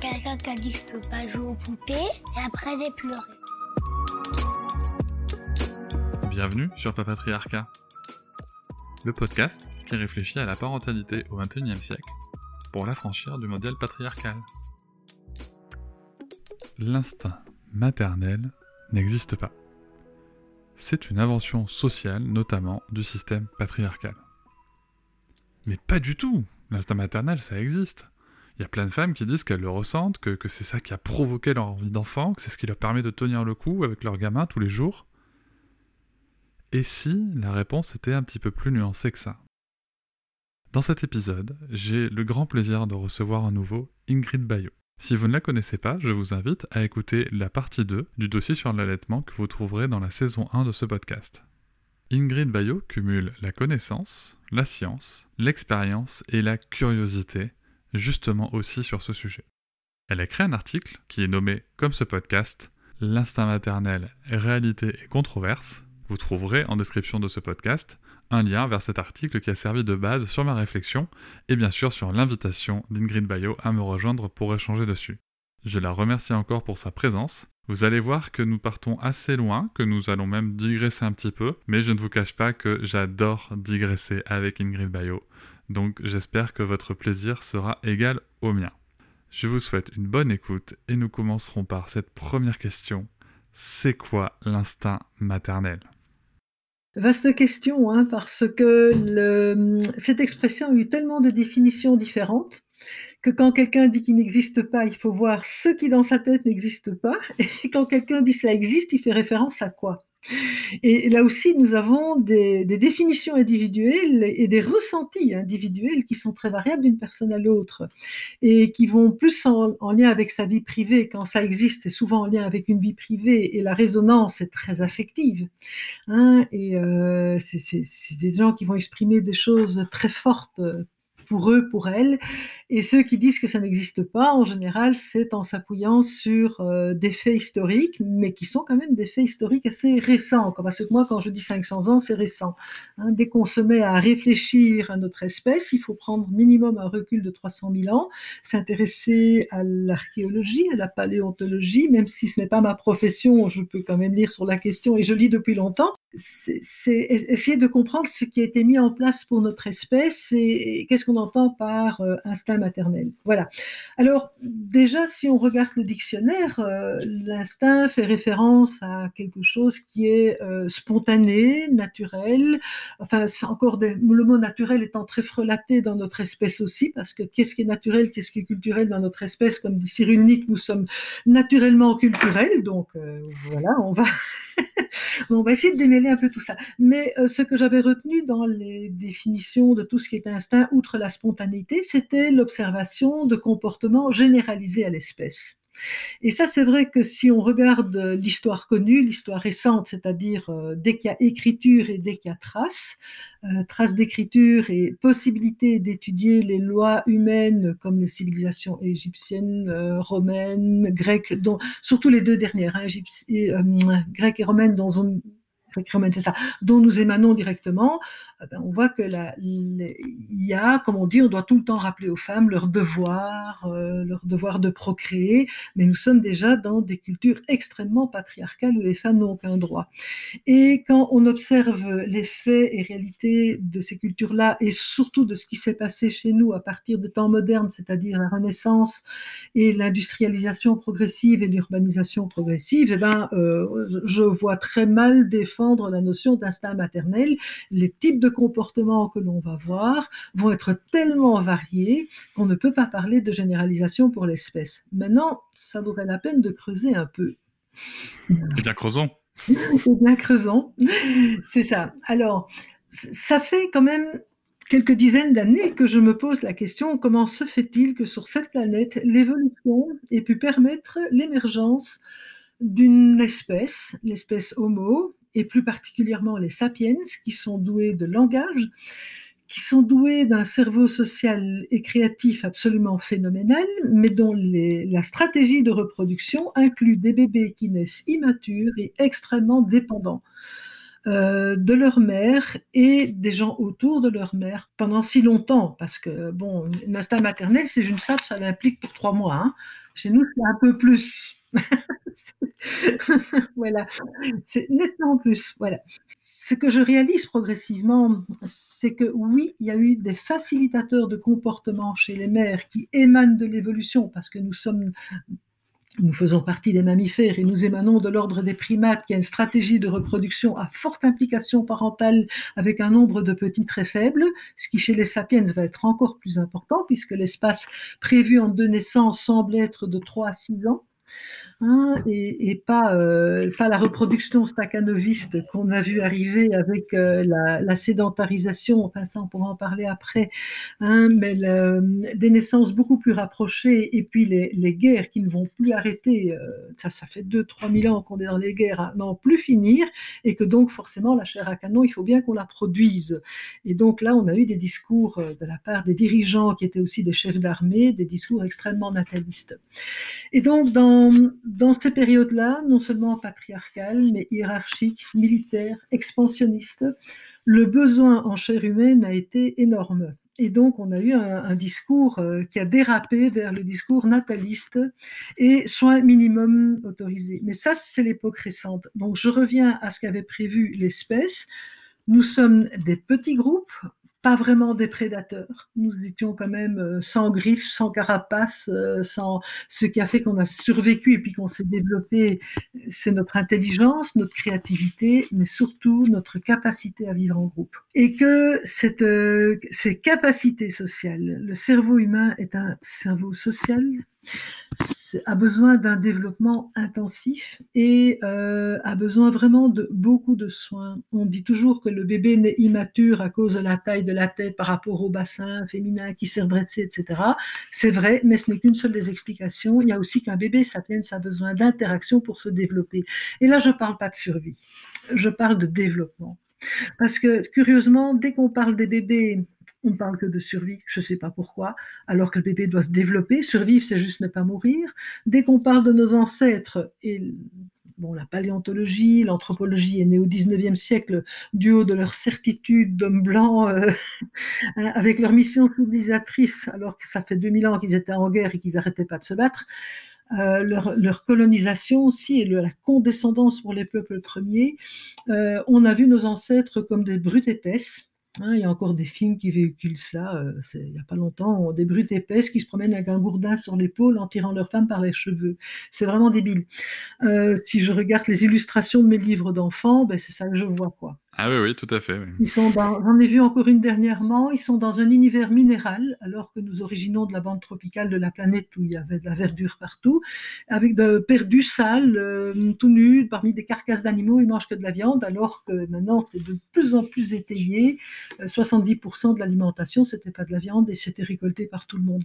Quelqu'un qui a dit que je peux pas jouer aux poupées et après j'ai pleuré. Bienvenue sur Papatriarcat, le podcast qui réfléchit à la parentalité au XXIe siècle pour l'affranchir du modèle patriarcal. L'instinct maternel n'existe pas. C'est une invention sociale, notamment du système patriarcal. Mais pas du tout L'instinct maternel, ça existe. Il y a plein de femmes qui disent qu'elles le ressentent, que, c'est ça qui a provoqué leur envie d'enfant, que c'est ce qui leur permet de tenir le coup avec leurs gamins tous les jours. Et si la réponse était un petit peu plus nuancée que ça? Dans cet épisode, j'ai le grand plaisir de recevoir à nouveau Ingrid Bayot. Si vous ne la connaissez pas, je vous invite à écouter la partie 2 du dossier sur l'allaitement que vous trouverez dans la saison 1 de ce podcast. Ingrid Bayot cumule la connaissance, la science, l'expérience et la curiosité, justement aussi sur ce sujet. Elle a créé un article qui est nommé, comme ce podcast, L'instinct maternel, réalité et controverse. Vous trouverez en description de ce podcast un lien vers cet article qui a servi de base sur ma réflexion et bien sûr sur l'invitation d'Ingrid Bayo à me rejoindre pour échanger dessus. Je la remercie encore pour sa présence. Vous allez voir que nous partons assez loin, que nous allons même digresser un petit peu, mais je ne vous cache pas que j'adore digresser avec Ingrid Bayo, donc j'espère que votre plaisir sera égal au mien. Je vous souhaite une bonne écoute et nous commencerons par cette première question. C'est quoi l'instinct maternel? Vaste question, hein, parce que cette expression a eu tellement de définitions différentes que quand quelqu'un dit qu'il n'existe pas, il faut voir ce qui dans sa tête n'existe pas, et quand quelqu'un dit ça existe, il fait référence à quoi? Et là aussi, nous avons des, définitions individuelles et des ressentis individuels qui sont très variables d'une personne à l'autre et qui vont plus en, lien avec sa vie privée. Quand ça existe, c'est souvent en lien avec une vie privée et la résonance est très affective. Hein, et euh, c'est des gens qui vont exprimer des choses très fortes pour eux, pour elles. Et ceux qui disent que ça n'existe pas, en général, c'est en s'appuyant sur euh, des faits historiques, mais qui sont quand même des faits historiques assez récents. Parce que moi, quand je dis 500 ans, c'est récent. Hein, dès qu'on se met à réfléchir à notre espèce, il faut prendre minimum un recul de 300 000 ans, s'intéresser à l'archéologie, à la paléontologie, même si ce n'est pas ma profession, je peux quand même lire sur la question et je lis depuis longtemps. C'est essayer de comprendre ce qui a été mis en place pour notre espèce et, qu'est-ce qu'on entend par euh, instinct maternelle. Voilà. Alors déjà, si on regarde le dictionnaire, euh, l'instinct fait référence à quelque chose qui est euh, spontané, naturel. Enfin, encore des, le mot naturel étant très frelaté dans notre espèce aussi, parce que qu'est-ce qui est naturel, qu'est-ce qui est culturel dans notre espèce, comme dit Cyrulnik, nous sommes naturellement culturels. Donc voilà, on va on va essayer de démêler un peu tout ça. Mais ce que j'avais retenu dans les définitions de tout ce qui est instinct, outre la spontanéité, c'était le observation de comportements généralisés à l'espèce. Et ça, c'est vrai que si on regarde l'histoire connue, l'histoire récente, c'est-à-dire euh, dès qu'il y a écriture et dès qu'il y a trace, euh, trace d'écriture et possibilité d'étudier les lois humaines comme les civilisations égyptiennes, euh, romaines, grecques, dont, surtout les deux dernières, hein, grecques et romaines, dont nous émanons directement, on voit que il y a, comme on dit, on doit tout le temps rappeler aux femmes leur devoir, euh, leur devoir de procréer, mais nous sommes déjà dans des cultures extrêmement patriarcales où les femmes n'ont aucun droit. Et quand on observe les faits et réalités de ces cultures-là, et surtout de ce qui s'est passé chez nous à partir de temps modernes, c'est-à-dire la Renaissance et l'industrialisation progressive et l'urbanisation progressive, eh ben, euh, je vois très mal défendre la notion d'instinct maternel, les types de comportements que l'on va voir vont être tellement variés qu'on ne peut pas parler de généralisation pour l'espèce. Maintenant, ça vaudrait la peine de creuser un peu. Eh bien, creusons. Eh bien, creusons. C'est ça. Alors, ça fait quand même quelques dizaines d'années que je me pose la question comment se fait-il que sur cette planète, l'évolution ait pu permettre l'émergence d'une espèce, l'espèce Homo, et plus particulièrement les sapiens, qui sont doués de langage, qui sont doués d'un cerveau social et créatif absolument phénoménal, mais dont la stratégie de reproduction inclut des bébés qui naissent immatures et extrêmement dépendants euh, de leur mère et des gens autour de leur mère pendant si longtemps, parce que bon, une instinct maternel, c'est une ça, ça l'implique pour trois mois. Hein. Chez nous, c'est un peu plus. voilà, c'est nettement plus. Voilà. Ce que je réalise progressivement, c'est que oui, il y a eu des facilitateurs de comportement chez les mères qui émanent de l'évolution parce que nous sommes nous faisons partie des mammifères et nous émanons de l'ordre des primates qui a une stratégie de reproduction à forte implication parentale avec un nombre de petits très faibles, ce qui chez les sapiens va être encore plus important puisque l'espace prévu en deux naissances semble être de 3 à 6 ans. Et, pas, euh, la reproduction staccanoviste qu'on a vu arriver avec euh, la, sédentarisation, enfin ça on pourra en parler après, hein, mais des naissances beaucoup plus rapprochées et puis les, les guerres qui ne vont plus arrêter, euh, ça, ça fait 2-3 000 ans qu'on est dans les guerres, hein, n'en plus finir et que donc forcément la chair à canon, il faut bien qu'on la produise. Et donc là on a eu des discours de la part des dirigeants qui étaient aussi des chefs d'armée, des discours extrêmement natalistes. Et donc dans dans ces périodes-là, non seulement patriarcales, mais hiérarchiques, militaires, expansionnistes, le besoin en chair humaine a été énorme. Et donc, on a eu un, discours euh, qui a dérapé vers le discours nataliste et soins minimum autorisés. Mais ça, c'est l'époque récente. Donc, je reviens à ce qu'avait prévu l'espèce. Nous sommes des petits groupes, pas vraiment des prédateurs. Nous étions quand même euh, sans griffes, sans carapace, euh, sans ce qui a fait qu'on a survécu et puis qu'on s'est développé, c'est notre intelligence, notre créativité, mais surtout notre capacité à vivre en groupe. Et que cette, euh, ces capacités sociales, le cerveau humain est un cerveau social, a besoin d'un développement intensif et euh, a besoin vraiment de beaucoup de soins. On dit toujours que le bébé naît immature à cause de la taille de la tête par rapport au bassin féminin qui s'est redressé, etc. C'est vrai, mais ce n'est qu'une seule des explications. Il y a aussi qu'un bébé sapiens a besoin d'interaction pour se développer. Et là, je ne parle pas de survie, je parle de développement. Parce que curieusement, dès qu'on parle des bébés on parle que de survie, je ne sais pas pourquoi, alors que le bébé doit se développer. Survivre, c'est juste ne pas mourir. Dès qu'on parle de nos ancêtres, et bon, la paléontologie, l'anthropologie est née au 19e siècle du haut de leur certitude d'hommes blancs euh, avec leur mission civilisatrice, alors que ça fait 2000 ans qu'ils étaient en guerre et qu'ils n'arrêtaient pas de se battre. Euh, leur, colonisation aussi et la condescendance pour les peuples premiers, euh, on a vu nos ancêtres comme des brutes épaisses, Hein, il y a encore des films qui véhiculent ça, euh, il n'y a pas longtemps, des brutes épaisses qui se promènent avec un gourdin sur l'épaule en tirant leur femme par les cheveux. C'est vraiment débile. Euh, si je regarde les illustrations de mes livres d'enfants, ben, c'est ça que je vois. quoi. Ah oui, oui, tout à fait. Ils sont j'en ai vu encore une dernièrement, ils sont dans un univers minéral, alors que nous originons de la bande tropicale de la planète où il y avait de la verdure partout, avec de perdus sales, euh, tout nus, parmi des carcasses d'animaux, ils mangent que de la viande, alors que maintenant c'est de plus en plus étayé. 70% euh, de l'alimentation, c'était pas de la viande et c'était récolté par tout le monde.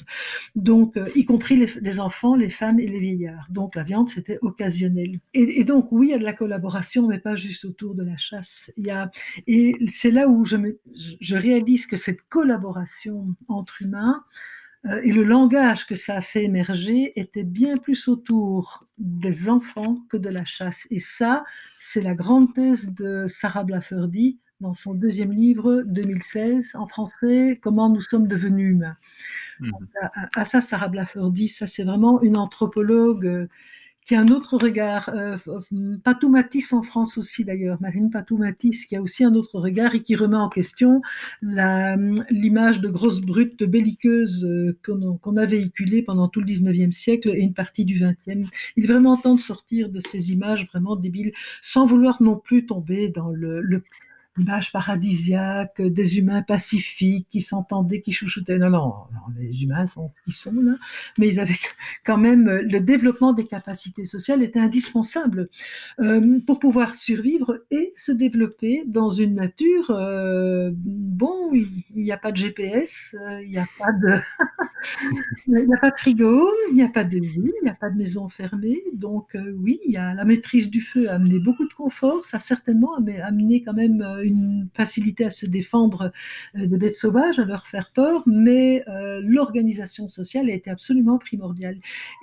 Donc, euh, y compris les, enfants, les femmes et les vieillards. Donc la viande, c'était occasionnel. Et, et donc, oui, il y a de la collaboration, mais pas juste autour de la chasse. Il y a et c'est là où je, je, réalise que cette collaboration entre humains euh, et le langage que ça a fait émerger était bien plus autour des enfants que de la chasse. Et ça, c'est la grande thèse de Sarah Blafferdy dans son deuxième livre 2016 en français, Comment nous sommes devenus humains. Mmh. À, ça, Sarah Blafferdy, ça c'est vraiment une anthropologue euh, qui a un autre regard. Euh, Patoumatis en France aussi d'ailleurs, Marine Patoumatis, qui a aussi un autre regard et qui remet en question l'image de grosse brute, belliqueuse euh, qu'on a véhiculée pendant tout le 19e siècle et une partie du 20e. Il est vraiment temps de sortir de ces images vraiment débiles, sans vouloir non plus tomber dans le image paradisiaque, des humains pacifiques qui s'entendaient, qui chouchoutaient. Non, non, les humains sont qu'ils sont là, mais ils avaient quand même le développement des capacités sociales était indispensable euh, pour pouvoir survivre et se développer dans une nature. Euh, bon, il n'y a pas de GPS, euh, il n'y a pas de, il n'y a pas de frigo, il n'y a pas de il n'y a pas de maison fermée. Donc oui, il y a la maîtrise du feu a amené beaucoup de confort, ça a certainement amené quand même une facilité à se défendre euh, des bêtes sauvages, à leur faire peur, mais euh, l'organisation sociale a été absolument primordiale,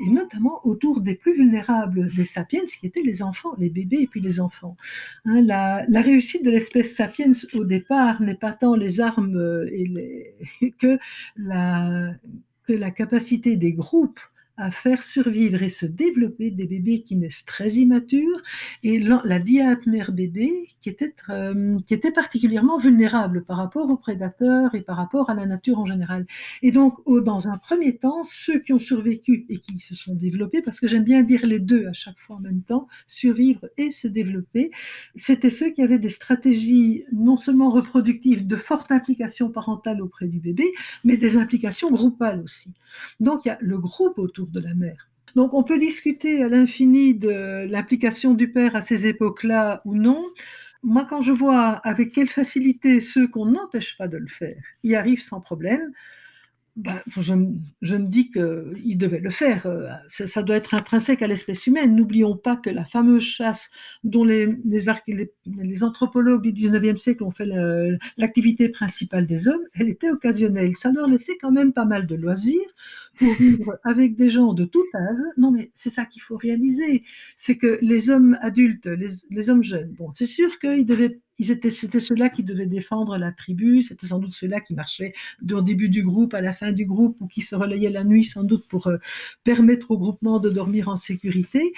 et notamment autour des plus vulnérables des sapiens, qui étaient les enfants, les bébés et puis les enfants. Hein, la, réussite de l'espèce sapiens au départ n'est pas tant les armes euh, et que, la, que la capacité des groupes à faire survivre et se développer des bébés qui naissent très immatures et la diate mère-bébé qui était, euh, qui était particulièrement vulnérable par rapport aux prédateurs et par rapport à la nature en général. Et donc, dans un premier temps, ceux qui ont survécu et qui se sont développés, parce que j'aime bien dire les deux à chaque fois en même temps, survivre et se développer, c'était ceux qui avaient des stratégies non seulement reproductives de forte implication parentale auprès du bébé, mais des implications groupales aussi. Donc, il y a le groupe autour de la mère. Donc on peut discuter à l'infini de l'implication du père à ces époques-là ou non. Moi, quand je vois avec quelle facilité ceux qu'on n'empêche pas de le faire y arrivent sans problème, ben, je, me dis qu'il devait le faire. Euh, ça, doit être intrinsèque à l'espèce humaine. N'oublions pas que la fameuse chasse dont les, les, anthropologues du 19e siècle ont fait l'activité principale des hommes, elle était occasionnelle. Ça leur laissait quand même pas mal de loisirs pour vivre avec des gens de tout âge. Non, mais c'est ça qu'il faut réaliser. C'est que les hommes adultes, les, les hommes jeunes, bon, c'est sûr qu'ils devaient c'était ceux-là qui devaient défendre la tribu, c'était sans doute ceux-là qui marchaient du début du groupe à la fin du groupe ou qui se relayaient la nuit sans doute pour euh, permettre au groupement de dormir en sécurité.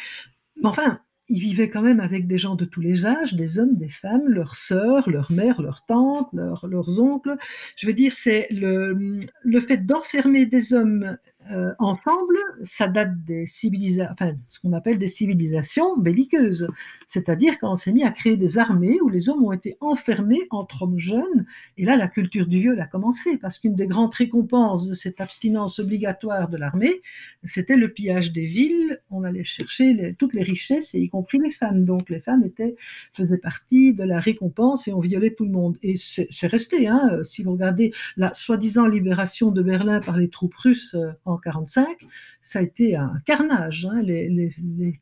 Mais enfin, ils vivaient quand même avec des gens de tous les âges, des hommes, des femmes, leurs sœurs, leurs mères, leurs tantes, leurs, oncles. Je veux dire, c'est le fait d'enfermer des hommes euh, ensemble, ça date des civilisations, enfin, ce qu'on appelle des civilisations belliqueuses. C'est-à-dire quand on s'est mis à créer des armées où les hommes ont été enfermés entre hommes jeunes. Et là, la culture du viol a commencé parce qu'une des grandes récompenses de cette abstinence obligatoire de l'armée, c'était le pillage des villes. On allait chercher toutes les richesses, y compris les femmes. Donc les femmes étaient, faisaient partie de la récompense et on violait tout le monde. Et c'est resté. Hein, si vous regardez la soi-disant libération de Berlin par les troupes russes euh, en 45, ça a été un carnage. Hein. Les,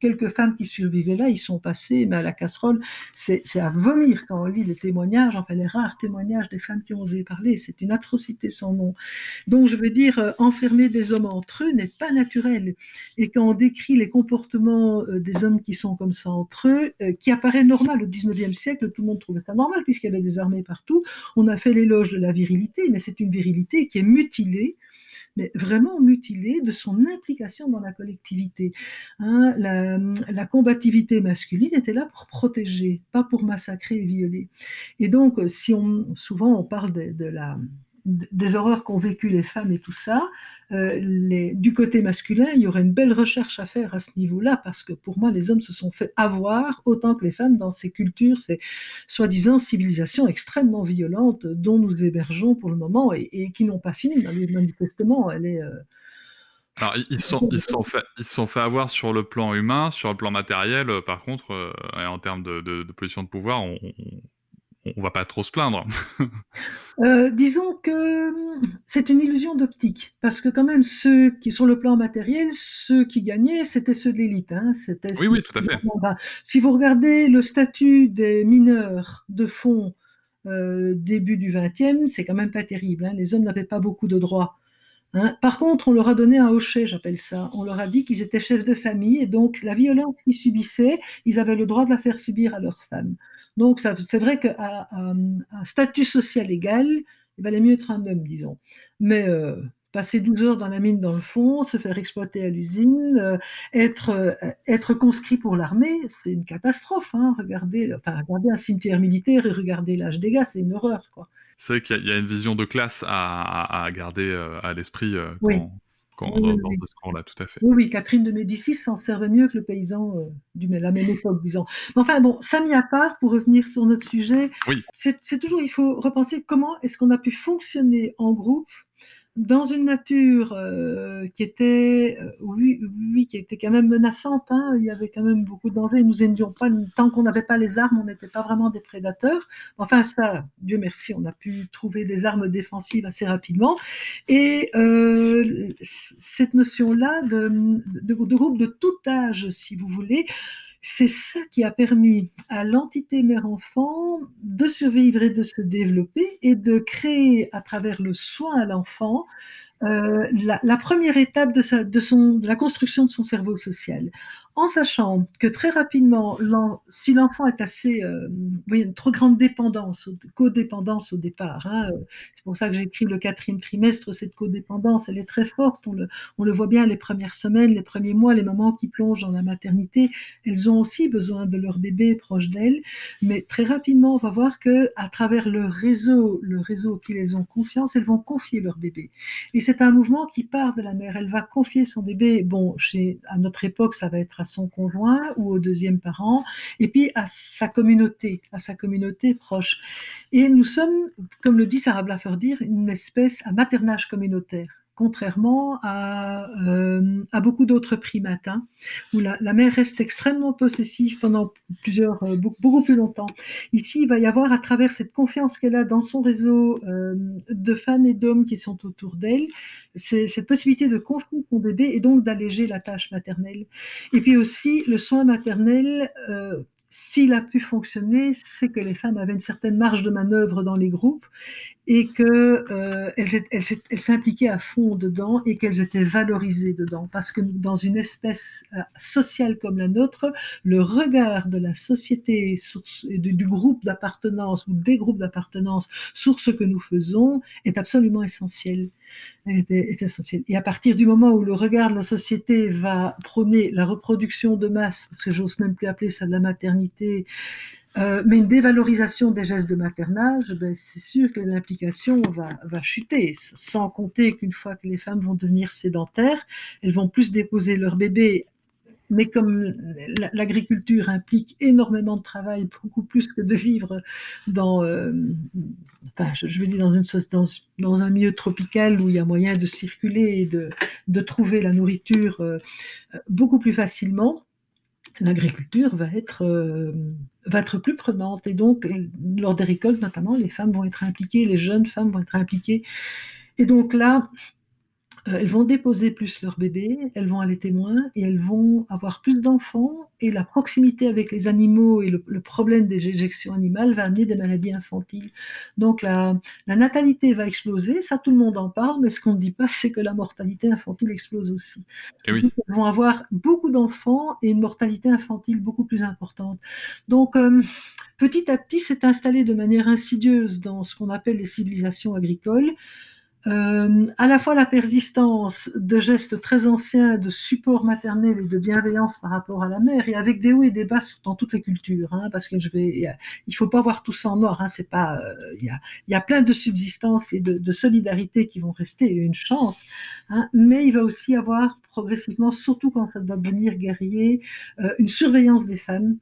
quelques femmes qui survivaient là, ils sont passés mais à la casserole. C'est à vomir quand on lit les témoignages, enfin les rares témoignages des femmes qui ont osé parler. C'est une atrocité sans nom. Donc je veux dire, euh, enfermer des hommes entre eux n'est pas naturel. Et quand on décrit les comportements euh, des hommes qui sont comme ça entre eux, euh, qui apparaît normal au 19e siècle, tout le monde trouvait ça normal puisqu'il y avait des armées partout. On a fait l'éloge de la virilité, mais c'est une virilité qui est mutilée mais vraiment mutilé de son implication dans la collectivité. Hein, la, combativité masculine était là pour protéger, pas pour massacrer et violer. Et donc, si on, souvent on parle de la des horreurs qu'ont vécues les femmes et tout ça, euh, du côté masculin, il y aurait une belle recherche à faire à ce niveau-là, parce que pour moi, les hommes se sont fait avoir autant que les femmes dans ces cultures, ces soi-disant civilisations extrêmement violentes dont nous hébergeons pour le moment et, qui n'ont pas fini. Manifestement, elle est. Euh, ils sont, ils, sont fait, sont fait avoir sur le plan humain, sur le plan matériel, euh, par contre, en termes de, position de pouvoir, on va pas trop se plaindre. Euh, disons que hum, c'est une illusion d'optique, parce que quand même ceux qui, sur le plan matériel, ceux qui gagnaient, c'était ceux de l'élite. Hein. oui, oui, tout à fait. Si vous regardez le statut des mineurs de fonds euh, début du XXe, c'est quand même pas terrible. Hein. Les hommes n'avaient pas beaucoup de droits. Hein. Par contre, on leur a donné un hochet, j'appelle ça. On leur a dit qu'ils étaient chefs de famille et donc la violence qu'ils subissaient, ils avaient le droit de la faire subir à leurs femmes. Donc c'est vrai qu'à un statut social égal, il valait mieux être un homme, disons. Mais euh, passer 12 heures dans la mine dans le fond, se faire exploiter à l'usine, euh, être, euh, être conscrit pour l'armée, c'est une catastrophe. Hein. Regardez, enfin, regardez un cimetière militaire et regardez l'âge des gars, c'est une horreur. C'est vrai qu'il y, a une vision de classe à, garder à l'esprit quand, quand, Oui, dans, oui, dans oui. ce discours-là, tout à fait. Oui, oui, Catherine de Médicis s'en servait mieux que le paysan euh, du la même époque, disons. Mais enfin, bon, ça mis à part, pour revenir sur notre sujet, Oui. c'est toujours, il faut repenser comment est-ce qu'on a pu fonctionner en groupe dans une nature euh, qui était, euh, oui, oui, qui était quand même menaçante. hein. Il y avait quand même beaucoup de dangers. Nous n'étions pas, tant qu'on n'avait pas les armes, on n'était pas vraiment des prédateurs. Enfin, ça, Dieu merci, on a pu trouver des armes défensives assez rapidement. Et euh, cette notion-là de, de, de groupe de tout âge, si vous voulez, c'est ça qui a permis à l'entité mère-enfant de survivre et de se développer et de créer à travers le soin à l'enfant euh, la, première étape de, sa, de, son, de la construction de son cerveau social, en sachant que très rapidement, si l'enfant est assez, euh, oui, une trop grande dépendance, codépendance au départ, hein, euh, c'est pour ça que j'écris le quatrième trimestre, cette codépendance, elle est très forte, on le, on le voit bien les premières semaines, les premiers mois, les mamans qui plongent dans la maternité, elles ont aussi besoin de leur bébé proche d'elles, mais très rapidement, on va voir que à travers le réseau, le réseau qui les ont confiance, elles vont confier leur bébé. Et c'est un mouvement qui part de la mère. Elle va confier son bébé, bon, chez, à notre époque, ça va être à son conjoint ou au deuxième parent, et puis à sa communauté, à sa communauté proche. Et nous sommes, comme le dit Sarah Blafferdir, une espèce à maternage communautaire contrairement à, euh, à beaucoup d'autres primates, hein, où la, mère reste extrêmement possessive pendant plusieurs, euh, beaucoup, plus longtemps. Ici, il va y avoir, à travers cette confiance qu'elle a dans son réseau euh, de femmes et d'hommes qui sont autour d'elle, cette possibilité de confier son bébé et donc d'alléger la tâche maternelle. Et puis aussi, le soin maternel s'il a pu fonctionner, c'est que les femmes avaient une certaine marge de manœuvre dans les groupes et qu'elles euh, elles, s'impliquaient à fond dedans et qu'elles étaient valorisées dedans. Parce que dans une espèce euh, sociale comme la nôtre, le regard de la société sur, du, du groupe d'appartenance ou des groupes d'appartenance sur ce que nous faisons est absolument essentiel. Est, essentiel. Et à partir du moment où le regard de la société va prôner la reproduction de masse, parce que j'ose même plus appeler ça de la maternité, euh, mais une dévalorisation des gestes de maternage, ben, c'est sûr que l'implication va, va chuter, sans compter qu'une fois que les femmes vont devenir sédentaires, elles vont plus déposer leur bébé mais comme l'agriculture implique énormément de travail, beaucoup plus que de vivre dans, euh, je, veux dire dans, une, dans, dans, un milieu tropical où il y a moyen de circuler et de, de trouver la nourriture euh, beaucoup plus facilement, l'agriculture va être, euh, va être plus prenante. Et donc, lors des récoltes, notamment, les femmes vont être impliquées, les jeunes femmes vont être impliquées. Et donc là, elles vont déposer plus leur bébé, elles vont aller témoin et elles vont avoir plus d'enfants et la proximité avec les animaux et le, le, problème des éjections animales va amener des maladies infantiles. Donc la, la, natalité va exploser, ça tout le monde en parle, mais ce qu'on ne dit pas, c'est que la mortalité infantile explose aussi. Et oui. Elles vont avoir beaucoup d'enfants et une mortalité infantile beaucoup plus importante. Donc euh, petit à petit, c'est installé de manière insidieuse dans ce qu'on appelle les civilisations agricoles. Euh, à la fois la persistance de gestes très anciens de support maternel et de bienveillance par rapport à la mère, et avec des hauts et des bas dans toutes les cultures, hein, parce que je vais, il faut pas voir tout ça en noir. Hein, c'est pas, il y, a, y a plein de subsistances et de, solidarité qui vont rester, une chance, hein, mais il va aussi avoir progressivement, surtout quand ça va devenir guerrier, euh, une surveillance des femmes,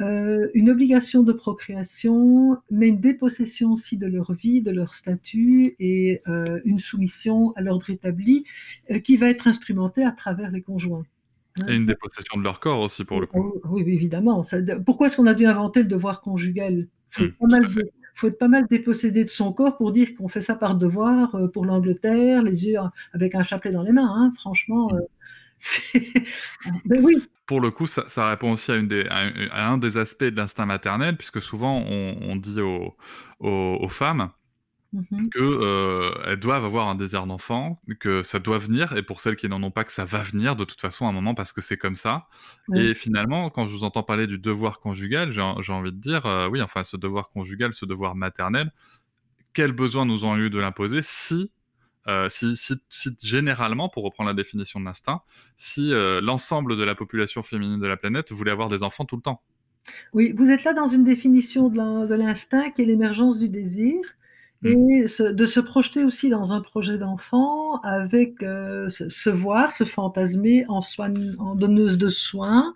euh, une obligation de procréation, mais une dépossession aussi de leur vie, de leur statut et euh, une soumission à l'ordre établi qui va être instrumentée à travers les conjoints. Et une dépossession de leur corps aussi, pour le coup. Oui, évidemment. Ça, pourquoi est-ce qu'on a dû inventer le devoir conjugal? Mmh, pas mal, faut être pas mal dépossédé de son corps pour dire qu'on fait ça par devoir euh, pour l'Angleterre, les yeux avec un chapelet dans les mains. Hein, franchement, euh, ben oui. Pour le coup, ça, répond aussi à, un des aspects de l'instinct maternel, puisque souvent on, dit aux femmes mmh. qu'elles euh, doivent avoir un désir d'enfant, que ça doit venir, et pour celles qui n'en ont pas, que ça va venir de toute façon à un moment parce que c'est comme ça. Et finalement, quand je vous entends parler du devoir conjugal, j'ai envie de dire, euh, oui, enfin, ce devoir conjugal, ce devoir maternel, quel besoin nous ont eu de l'imposer si euh, si, si, si, généralement, pour reprendre la définition de l'instinct, si euh, l'ensemble de la population féminine de la planète voulait avoir des enfants tout le temps? Oui, vous êtes là dans une définition de l'instinct qui est l'émergence du désir. Et de se projeter aussi dans un projet d'enfant avec euh, se, voir, se fantasmer en, en donneuse de soins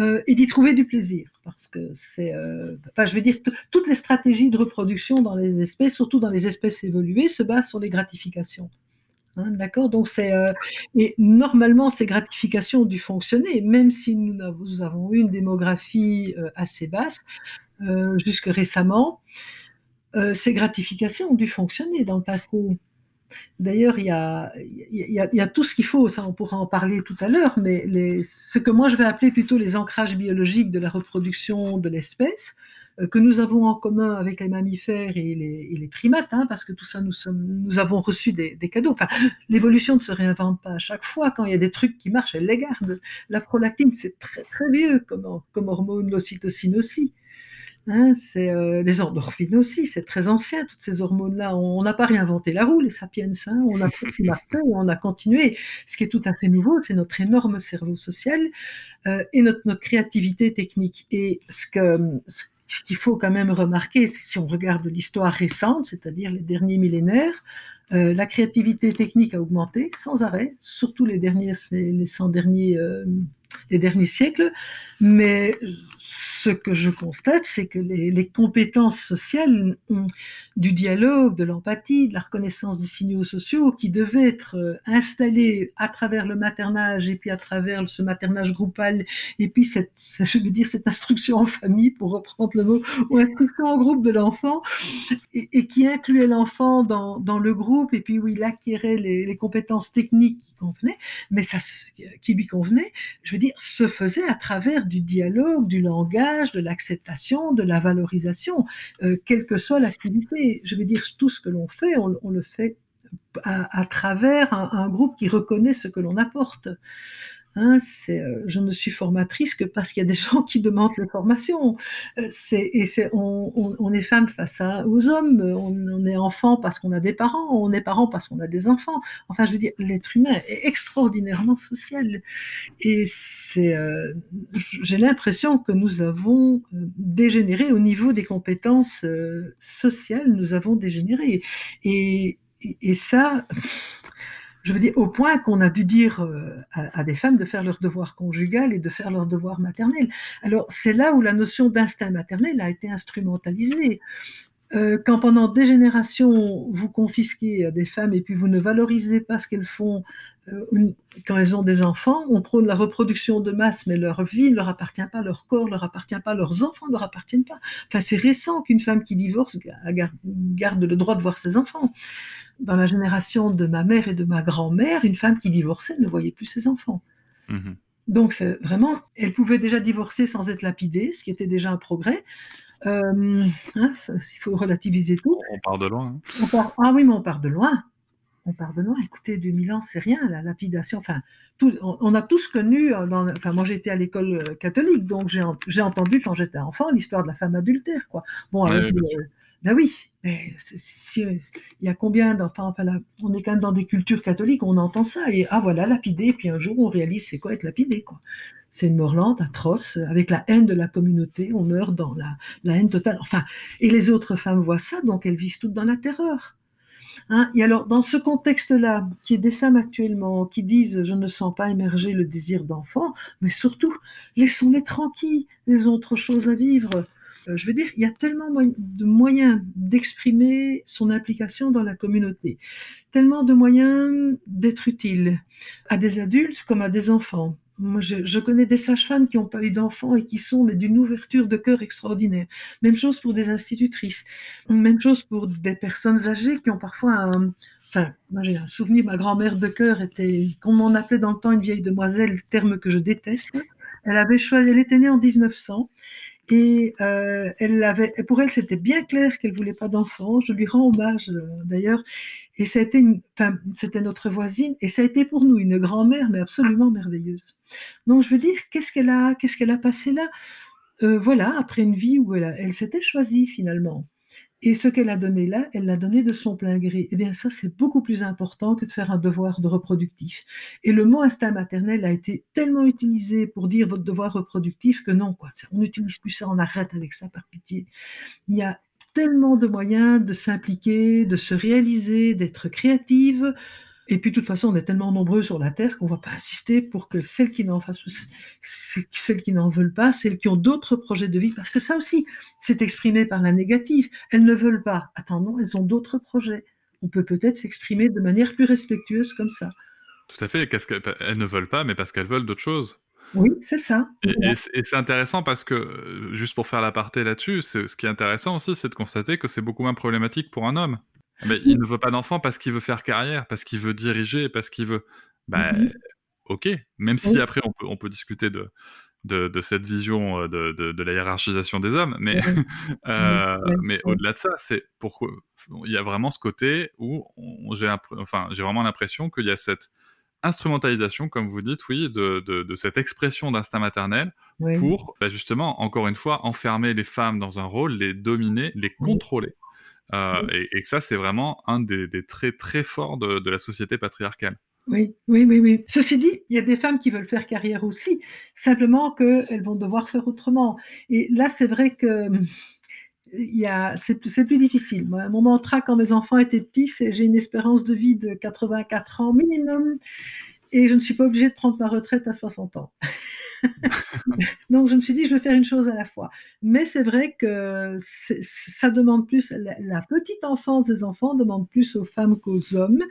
euh, et d'y trouver du plaisir. Parce que c'est, euh, je veux dire, toutes les stratégies de reproduction dans les espèces, surtout dans les espèces évoluées, se basent sur les gratifications. Hein, d'accord? Donc, c'est. et normalement, ces gratifications ont dû fonctionner, même si nous avons eu une démographie assez basse jusque récemment. Euh, ces gratifications ont dû fonctionner dans le passé. D'ailleurs, il y a, tout ce qu'il faut, ça on pourra en parler tout à l'heure, mais ce que moi je vais appeler plutôt les ancrages biologiques de la reproduction de l'espèce, euh, que nous avons en commun avec les mammifères et les, primates, hein, parce que tout ça, nous, avons reçu des, cadeaux. L'évolution ne se réinvente pas à chaque fois. Quand il y a des trucs qui marchent, elle les garde. La prolactine, c'est très très vieux comme hormone, l'ocytocine aussi. Hein, c'est euh, les endorphines aussi, c'est très ancien, toutes ces hormones-là. On n'a pas réinventé la roue, les sapiens, hein, on a continué. Ce qui est tout à fait nouveau, c'est notre énorme cerveau social euh, et notre, créativité technique. Et ce qu'il faut quand même remarquer, si on regarde l'histoire récente, c'est-à-dire les derniers millénaires, euh, la créativité technique a augmenté sans arrêt, surtout les derniers, les 100 derniers, euh, les derniers siècles. Mais ce que je constate, c'est que les, compétences sociales du dialogue, de l'empathie, de la reconnaissance des signaux sociaux, qui devaient être euh, installées à travers le maternage et puis à travers ce maternage groupal et puis cette, je veux dire cette instruction en famille pour reprendre le mot ou instruction en groupe de l'enfant et, qui incluait l'enfant dans, dans, le groupe et puis où il acquérait les, compétences techniques qui convenaient, mais ça qui lui convenait, je veux dire, se faisait à travers du dialogue, du langage, de l'acceptation, de la valorisation, euh, quelle que soit l'activité. Je veux dire, tout ce que l'on fait, on, le fait à, travers un, groupe qui reconnaît ce que l'on apporte. Hein, euh, je ne suis formatrice que parce qu'il y a des gens qui demandent les formations. Euh, on, est femme face aux hommes, on, est enfant parce qu'on a des parents, on est parent parce qu'on a des enfants. Enfin, je veux dire, l'être humain est extraordinairement social. Et euh, j'ai l'impression que nous avons dégénéré au niveau des compétences sociales, nous avons dégénéré. et ça, je veux dire, au point qu'on a dû dire euh, à, des femmes de faire leur devoir conjugal et de faire leur devoir maternel. Alors, c'est là où la notion d'instinct maternel a été instrumentalisée. Euh, quand pendant des générations, vous confisquez des femmes et puis vous ne valorisez pas ce qu'elles font euh, quand elles ont des enfants, on prône la reproduction de masse, mais leur vie ne leur appartient pas, leur corps ne leur appartient pas, leurs enfants ne leur appartiennent pas. Enfin, c'est récent qu'une femme qui divorce garde le droit de voir ses enfants dans la génération de ma mère et de ma grand-mère, une femme qui divorçait ne voyait plus ses enfants. Mhm. Donc vraiment, elle pouvait déjà divorcer sans être lapidée, ce qui était déjà un progrès. Euh, hein, il faut relativiser tout. On part de loin. Hein. ah oui, mais on part de loin. On part de loin. Écoutez, 2000 ans, c'est rien, la lapidation. Enfin, tout, on, a tous connu, euh, dans, enfin, moi j'étais à l'école euh, catholique, donc j'ai entendu quand j'étais enfant l'histoire de la femme adultère. Quoi. Bon, ben oui, mais il y a combien enfin, On est quand même dans des cultures catholiques, on entend ça, et ah voilà, lapidé, puis un jour on réalise c'est quoi être lapidé, quoi. C'est une mort lente, atroce, avec la haine de la communauté, on meurt dans la, haine totale. Enfin, et les autres femmes voient ça, donc elles vivent toutes dans la terreur. Hein, et alors, dans ce contexte-là, qui est des femmes actuellement qui disent je ne sens pas émerger le désir d'enfant, mais surtout, laissons-les tranquilles, les autres choses à vivre. Euh, je veux dire, il y a tellement de moyens d'exprimer son implication dans la communauté, tellement de moyens d'être utile à des adultes comme à des enfants. Moi, je, connais des sages-femmes qui n'ont pas eu d'enfants et qui sont d'une ouverture de cœur extraordinaire. Même chose pour des institutrices. Même chose pour des personnes âgées qui ont parfois un, Enfin, moi j'ai un souvenir, ma grand-mère de cœur était, comme on appelait dans le temps une vieille demoiselle, terme que je déteste. Elle avait choisi, elle était née en 1900 et euh, elle avait, pour elle, c'était bien clair qu'elle voulait pas d'enfant. Je lui rends hommage euh, d'ailleurs. Et enfin, c'était notre voisine, et ça a été pour nous une grand-mère, mais absolument merveilleuse. Donc je veux dire, qu'est-ce qu'elle a, qu'est-ce qu'elle a passé là? Euh, Voilà, après une vie où elle, elle s'était choisie finalement. Et ce qu'elle a donné là, elle l'a donné de son plein gré. Eh bien, ça, c'est beaucoup plus important que de faire un devoir de reproductif. Et le mot instinct maternel a été tellement utilisé pour dire votre devoir reproductif que non, quoi. On n'utilise plus ça, on arrête avec ça par pitié. Il y a tellement de moyens de s'impliquer, de se réaliser, d'être créative. Et puis, de toute façon, on est tellement nombreux sur la Terre qu'on ne va pas insister pour que celles qui n'en fassent, celles qui n'en veulent pas, celles qui ont d'autres projets de vie, parce que ça aussi, c'est exprimé par la négative. Elles ne veulent pas. Attends, elles ont d'autres projets. On peut peut-être s'exprimer de manière plus respectueuse comme ça. Tout à fait. Qu'est-ce qu'elles ne veulent pas, mais parce qu'elles veulent d'autres choses. Oui, c'est ça. Et, c'est intéressant parce que, euh, juste pour faire l'aparté là-dessus, ce qui est intéressant aussi, c'est de constater que c'est beaucoup moins problématique pour un homme. Mais il ne veut pas d'enfant parce qu'il veut faire carrière, parce qu'il veut diriger, parce qu'il veut. Bah, mhm. ok. Même si après on peut, on peut discuter de, de, cette vision euh, de, de, la hiérarchisation des hommes, mais, euh, mais au-delà de ça, c'est pourquoi il y a vraiment ce côté où j'ai enfin, vraiment l'impression qu'il y a cette instrumentalisation, comme vous dites, oui, de, de cette expression d'instinct maternel pour bah, justement, encore une fois, enfermer les femmes dans un rôle, les dominer, les contrôler. Euh, et, que ça, c'est vraiment un des, traits très forts de, la société patriarcale. Oui, oui, oui, oui. Ceci dit, il y a des femmes qui veulent faire carrière aussi, simplement qu'elles vont devoir faire autrement. Et là, c'est vrai que c'est plus difficile. mon mantra quand mes enfants étaient petits, c'est j'ai une espérance de vie de 84 ans minimum et je ne suis pas obligée de prendre ma retraite à 60 ans. Donc je me suis dit, je vais faire une chose à la fois. Mais c'est vrai que ça demande plus, la, petite enfance des enfants demande plus aux femmes qu'aux hommes.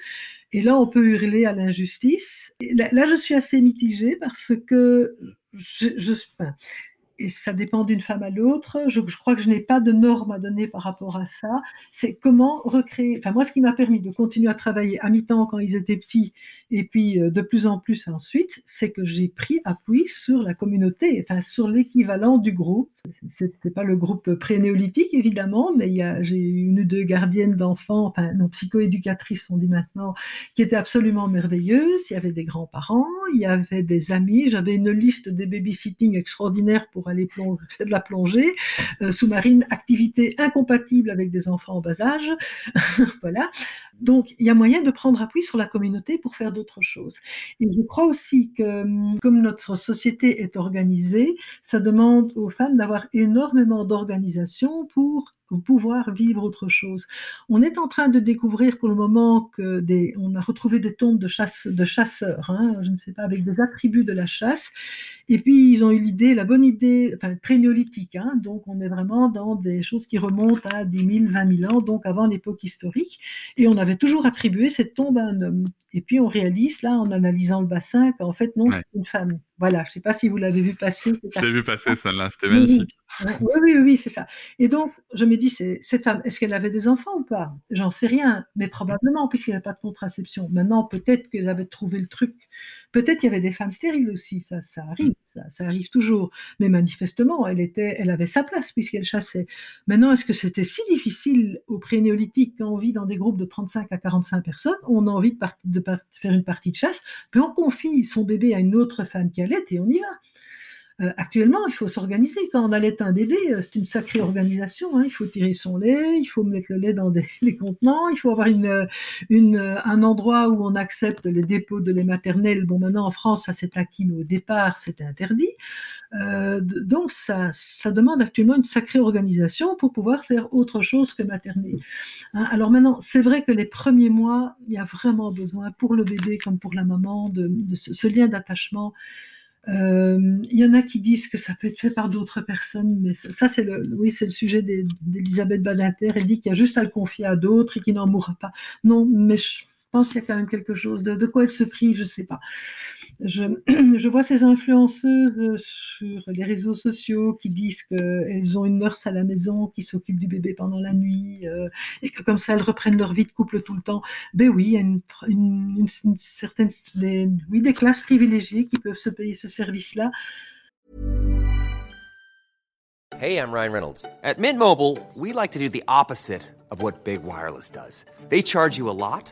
Et là, on peut hurler à l'injustice. Là, je suis assez mitigée parce que je, je, et ça dépend d'une femme à l'autre. Je, crois que je n'ai pas de normes à donner par rapport à ça. C'est comment recréer. Enfin, moi, ce qui m'a permis de continuer à travailler à mi-temps quand ils étaient petits, et puis euh, de plus en plus ensuite, c'est que j'ai pris appui sur la communauté, enfin sur l'équivalent du groupe. C'était pas le groupe pré-néolithique évidemment, mais j'ai une ou deux gardiennes d'enfants, enfin non psychoéducatrices on dit maintenant, qui étaient absolument merveilleuses. Il y avait des grands-parents, il y avait des amis. J'avais une liste des babysitting extraordinaires pour aller plonger, faire de la plongée euh, sous-marine, activité incompatible avec des enfants en bas âge. voilà. Donc, il y a moyen de prendre appui sur la communauté pour faire d'autres choses. Et je crois aussi que, hum, comme notre société est organisée, ça demande aux femmes d'avoir énormément d'organisation pour pouvoir vivre autre chose. On est en train de découvrir pour le moment que des, on a retrouvé des tombes de, chasse, de chasseurs, hein, je ne sais pas, avec des attributs de la chasse. Et puis ils ont eu l'idée, la bonne idée, enfin pré-néolithique, hein, donc on est vraiment dans des choses qui remontent à 10 000, 20 000 ans, donc avant l'époque historique. Et on avait toujours attribué cette tombe à un homme. Et puis on réalise là, en analysant le bassin, qu'en fait non, c'est une femme. Voilà, je ne sais pas si vous l'avez vu passer. J'ai vu passer celle-là, c'était magnifique. Oui, oui, c'est ça. Et donc, je me dis, cette femme, est-ce qu'elle avait des enfants ou pas? J'en sais rien, mais probablement, puisqu'il n'y avait pas de contraception. Maintenant, peut-être qu'elle avait trouvé le truc. Peut-être qu'il y avait des femmes stériles aussi, ça, ça arrive, ça, arrive toujours. Mais manifestement, elle, était, elle avait sa place puisqu'elle chassait. Maintenant, est-ce que c'était si difficile au pré-néolithique quand on vit dans des groupes de 35 à 45 personnes, on a envie de, de faire une partie de chasse, puis on confie son bébé à une autre femme qui allait et on y va. Euh, actuellement, il faut s'organiser. Quand on allait un bébé, euh, c'est une sacrée organisation. Hein. Il faut tirer son lait, il faut mettre le lait dans des, contenants, il faut avoir une, un endroit où on accepte les dépôts de lait maternel. Bon, maintenant en France, ça s'est acquis, mais au départ, c'était interdit. Euh, donc, ça, demande actuellement une sacrée organisation pour pouvoir faire autre chose que materner. Hein. Alors maintenant, c'est vrai que les premiers mois, il y a vraiment besoin pour le bébé comme pour la maman de, ce lien d'attachement euh, il y en a qui disent que ça peut être fait par d'autres personnes, mais ça, c'est le, oui, c'est le sujet d'Elisabeth Badinter. Elle dit qu'il y a juste à le confier à d'autres et qu'il n'en mourra pas. Non, mais pense qu'il y a quand même quelque chose. De, quoi elle se prive, je ne sais pas. Je, vois ces influenceuses sur les réseaux sociaux qui disent qu'elles ont une nurse à la maison qui s'occupe du bébé pendant la nuit euh, et que comme ça elles reprennent leur vie de couple tout le temps. Ben oui, il y a une, certaine, des, oui, des classes privilégiées qui peuvent se payer ce service-là. Hey, I'm Ryan Reynolds. At Mint Mobile, we like to do the opposite of what Big Wireless does. They charge you a lot.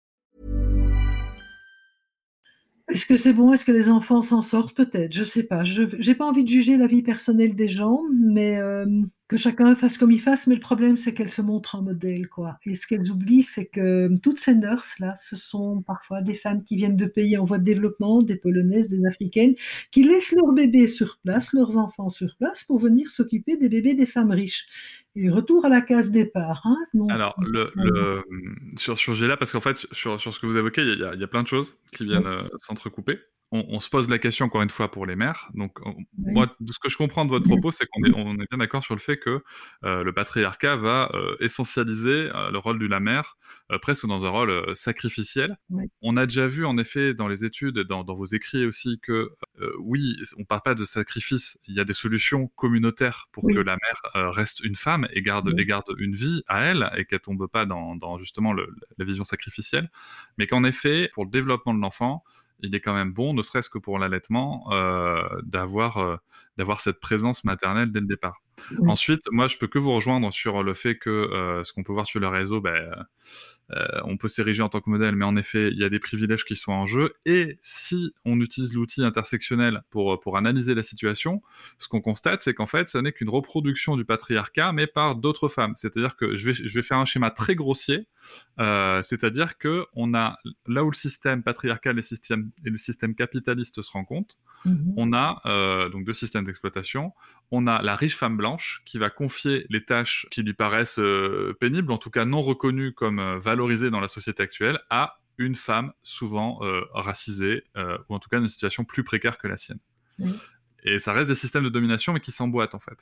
Est-ce que c'est bon? Est-ce que les enfants s'en sortent? Peut-être, je sais pas. Je n'ai pas envie de juger la vie personnelle des gens, mais euh, que chacun fasse comme il fasse. Mais le problème, c'est qu'elles se montrent en modèle, quoi. Et ce qu'elles oublient, c'est que toutes ces nurses là, ce sont parfois des femmes qui viennent de pays en voie de développement, des polonaises, des africaines, qui laissent leurs bébés sur place, leurs enfants sur place, pour venir s'occuper des bébés des femmes riches. Et retour à la case départ. Hein, Alors, le, le, sur, sur là parce qu'en fait, sur, sur, ce que vous évoquez, il y, a, il y a plein de choses qui viennent euh, s'entrecouper on, se pose la question encore une fois pour les mères. Donc, moi, de ce que je comprends de votre propos, c'est qu'on est, on est bien d'accord sur le fait que euh, le patriarcat va euh, essentialiser euh, le rôle de la mère presque dans un rôle sacrificiel. On a déjà vu, en effet, dans les études, dans, dans vos écrits aussi, que oui, on ne parle pas de sacrifice. Il y a des solutions communautaires pour que la mère reste une femme et garde, et garde une vie à elle et qu'elle tombe pas dans, dans justement la vision sacrificielle. Mais qu'en effet, pour le développement de l'enfant, il est quand même bon, ne serait-ce que pour l'allaitement, euh, d'avoir euh, d'avoir cette présence maternelle dès le départ. Ensuite, moi, je peux que vous rejoindre sur le fait que euh, ce qu'on peut voir sur le réseau, ben, euh, on peut s'ériger en tant que modèle, mais en effet, il y a des privilèges qui sont en jeu. Et si on utilise l'outil intersectionnel pour, pour analyser la situation, ce qu'on constate, c'est qu'en fait, ça n'est qu'une reproduction du patriarcat, mais par d'autres femmes. C'est-à-dire que je vais, je vais faire un schéma très grossier, euh, c'est-à-dire que on a là où le système patriarcal et, système, et le système capitaliste se rencontrent, mhm. on a euh, donc deux systèmes d'exploitation. On a la riche femme blanche qui va confier les tâches qui lui paraissent pénibles, en tout cas non reconnues comme valeurs dans la société actuelle à une femme souvent euh, racisée, euh, ou en tout cas dans une situation plus précaire que la sienne. Et ça reste des systèmes de domination, mais qui s'emboîtent en fait.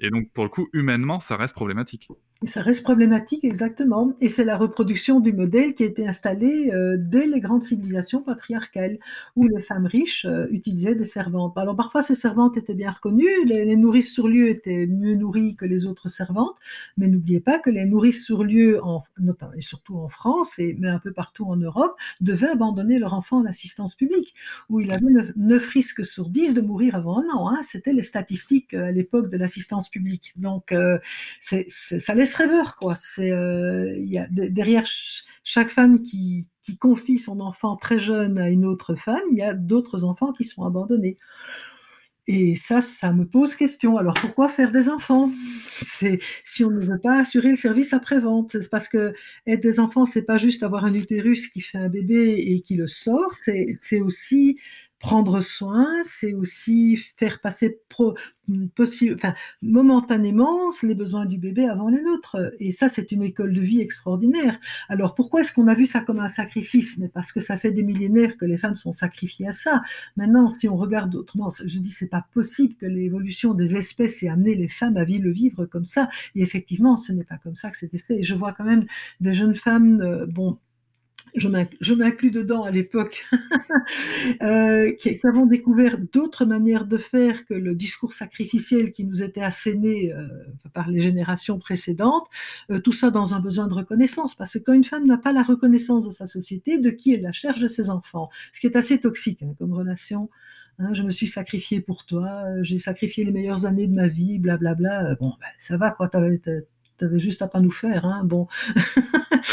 Et donc, pour le coup, humainement, ça reste problématique. Et ça reste problématique, exactement. Et c'est la reproduction du modèle qui a été installé euh, dès les grandes civilisations patriarcales, où les femmes riches euh, utilisaient des servantes. Alors parfois, ces servantes étaient bien reconnues, les, nourrices sur lieu étaient mieux nourries que les autres servantes, mais n'oubliez pas que les nourrices sur lieu, en, notamment, et surtout en France, et, mais un peu partout en Europe, devaient abandonner leur enfant en assistance publique, où il avait 9, risques sur 10 de mourir avant un an. Hein. C'était les statistiques euh, à l'époque de l'assistance publique. Donc, ça laisse rêveur, quoi. C'est, euh, derrière chaque femme qui, qui, confie son enfant très jeune à une autre femme, il y a d'autres enfants qui sont abandonnés. Et ça, ça me pose question. Alors pourquoi faire des enfants? C'est si on ne veut pas assurer le service après-vente. C'est parce que être des enfants, c'est pas juste avoir un utérus qui fait un bébé et qui le sort. C'est aussi prendre soin, c'est aussi faire passer possible, enfin, momentanément les besoins du bébé avant les nôtres. Et ça, c'est une école de vie extraordinaire. Alors pourquoi est-ce qu'on a vu ça comme un sacrifice? Mais parce que ça fait des millénaires que les femmes sont sacrifiées à ça. Maintenant, si on regarde autrement, je dis c'est pas possible que l'évolution des espèces ait amené les femmes à vivre le vivre comme ça. Et effectivement, ce n'est pas comme ça que c'était fait. Et je vois quand même des jeunes femmes, euh, bon, je m'inclus dedans à l'époque, euh, qui, avons découvert d'autres manières de faire que le discours sacrificiel qui nous était asséné euh, par les générations précédentes, euh, tout ça dans un besoin de reconnaissance, parce que quand une femme n'a pas la reconnaissance de sa société, de qui elle la cherche de ses enfants, ce qui est assez toxique hein, comme relation. Hein, je me suis sacrifié pour toi, j'ai sacrifié les meilleures années de ma vie, blablabla. Bla, bla. Bon, ben, ça va, quoi, avais juste à pas nous faire, hein, bon.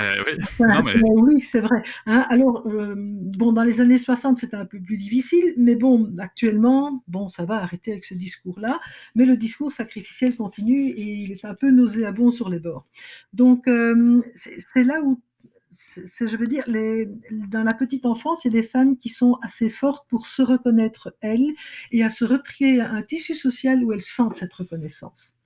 Euh, oui, oui c'est vrai. Hein. alors, euh, bon, dans les années 60, c'était un peu plus difficile, mais bon, actuellement, bon, ça va arrêter avec ce discours-là, mais le discours sacrificiel continue et il est un peu nauséabond sur les bords. Donc, euh, c'est là où je veux dire, les, dans la petite enfance, il y a des femmes qui sont assez fortes pour se reconnaître elles et à se recréer un tissu social où elles sentent cette reconnaissance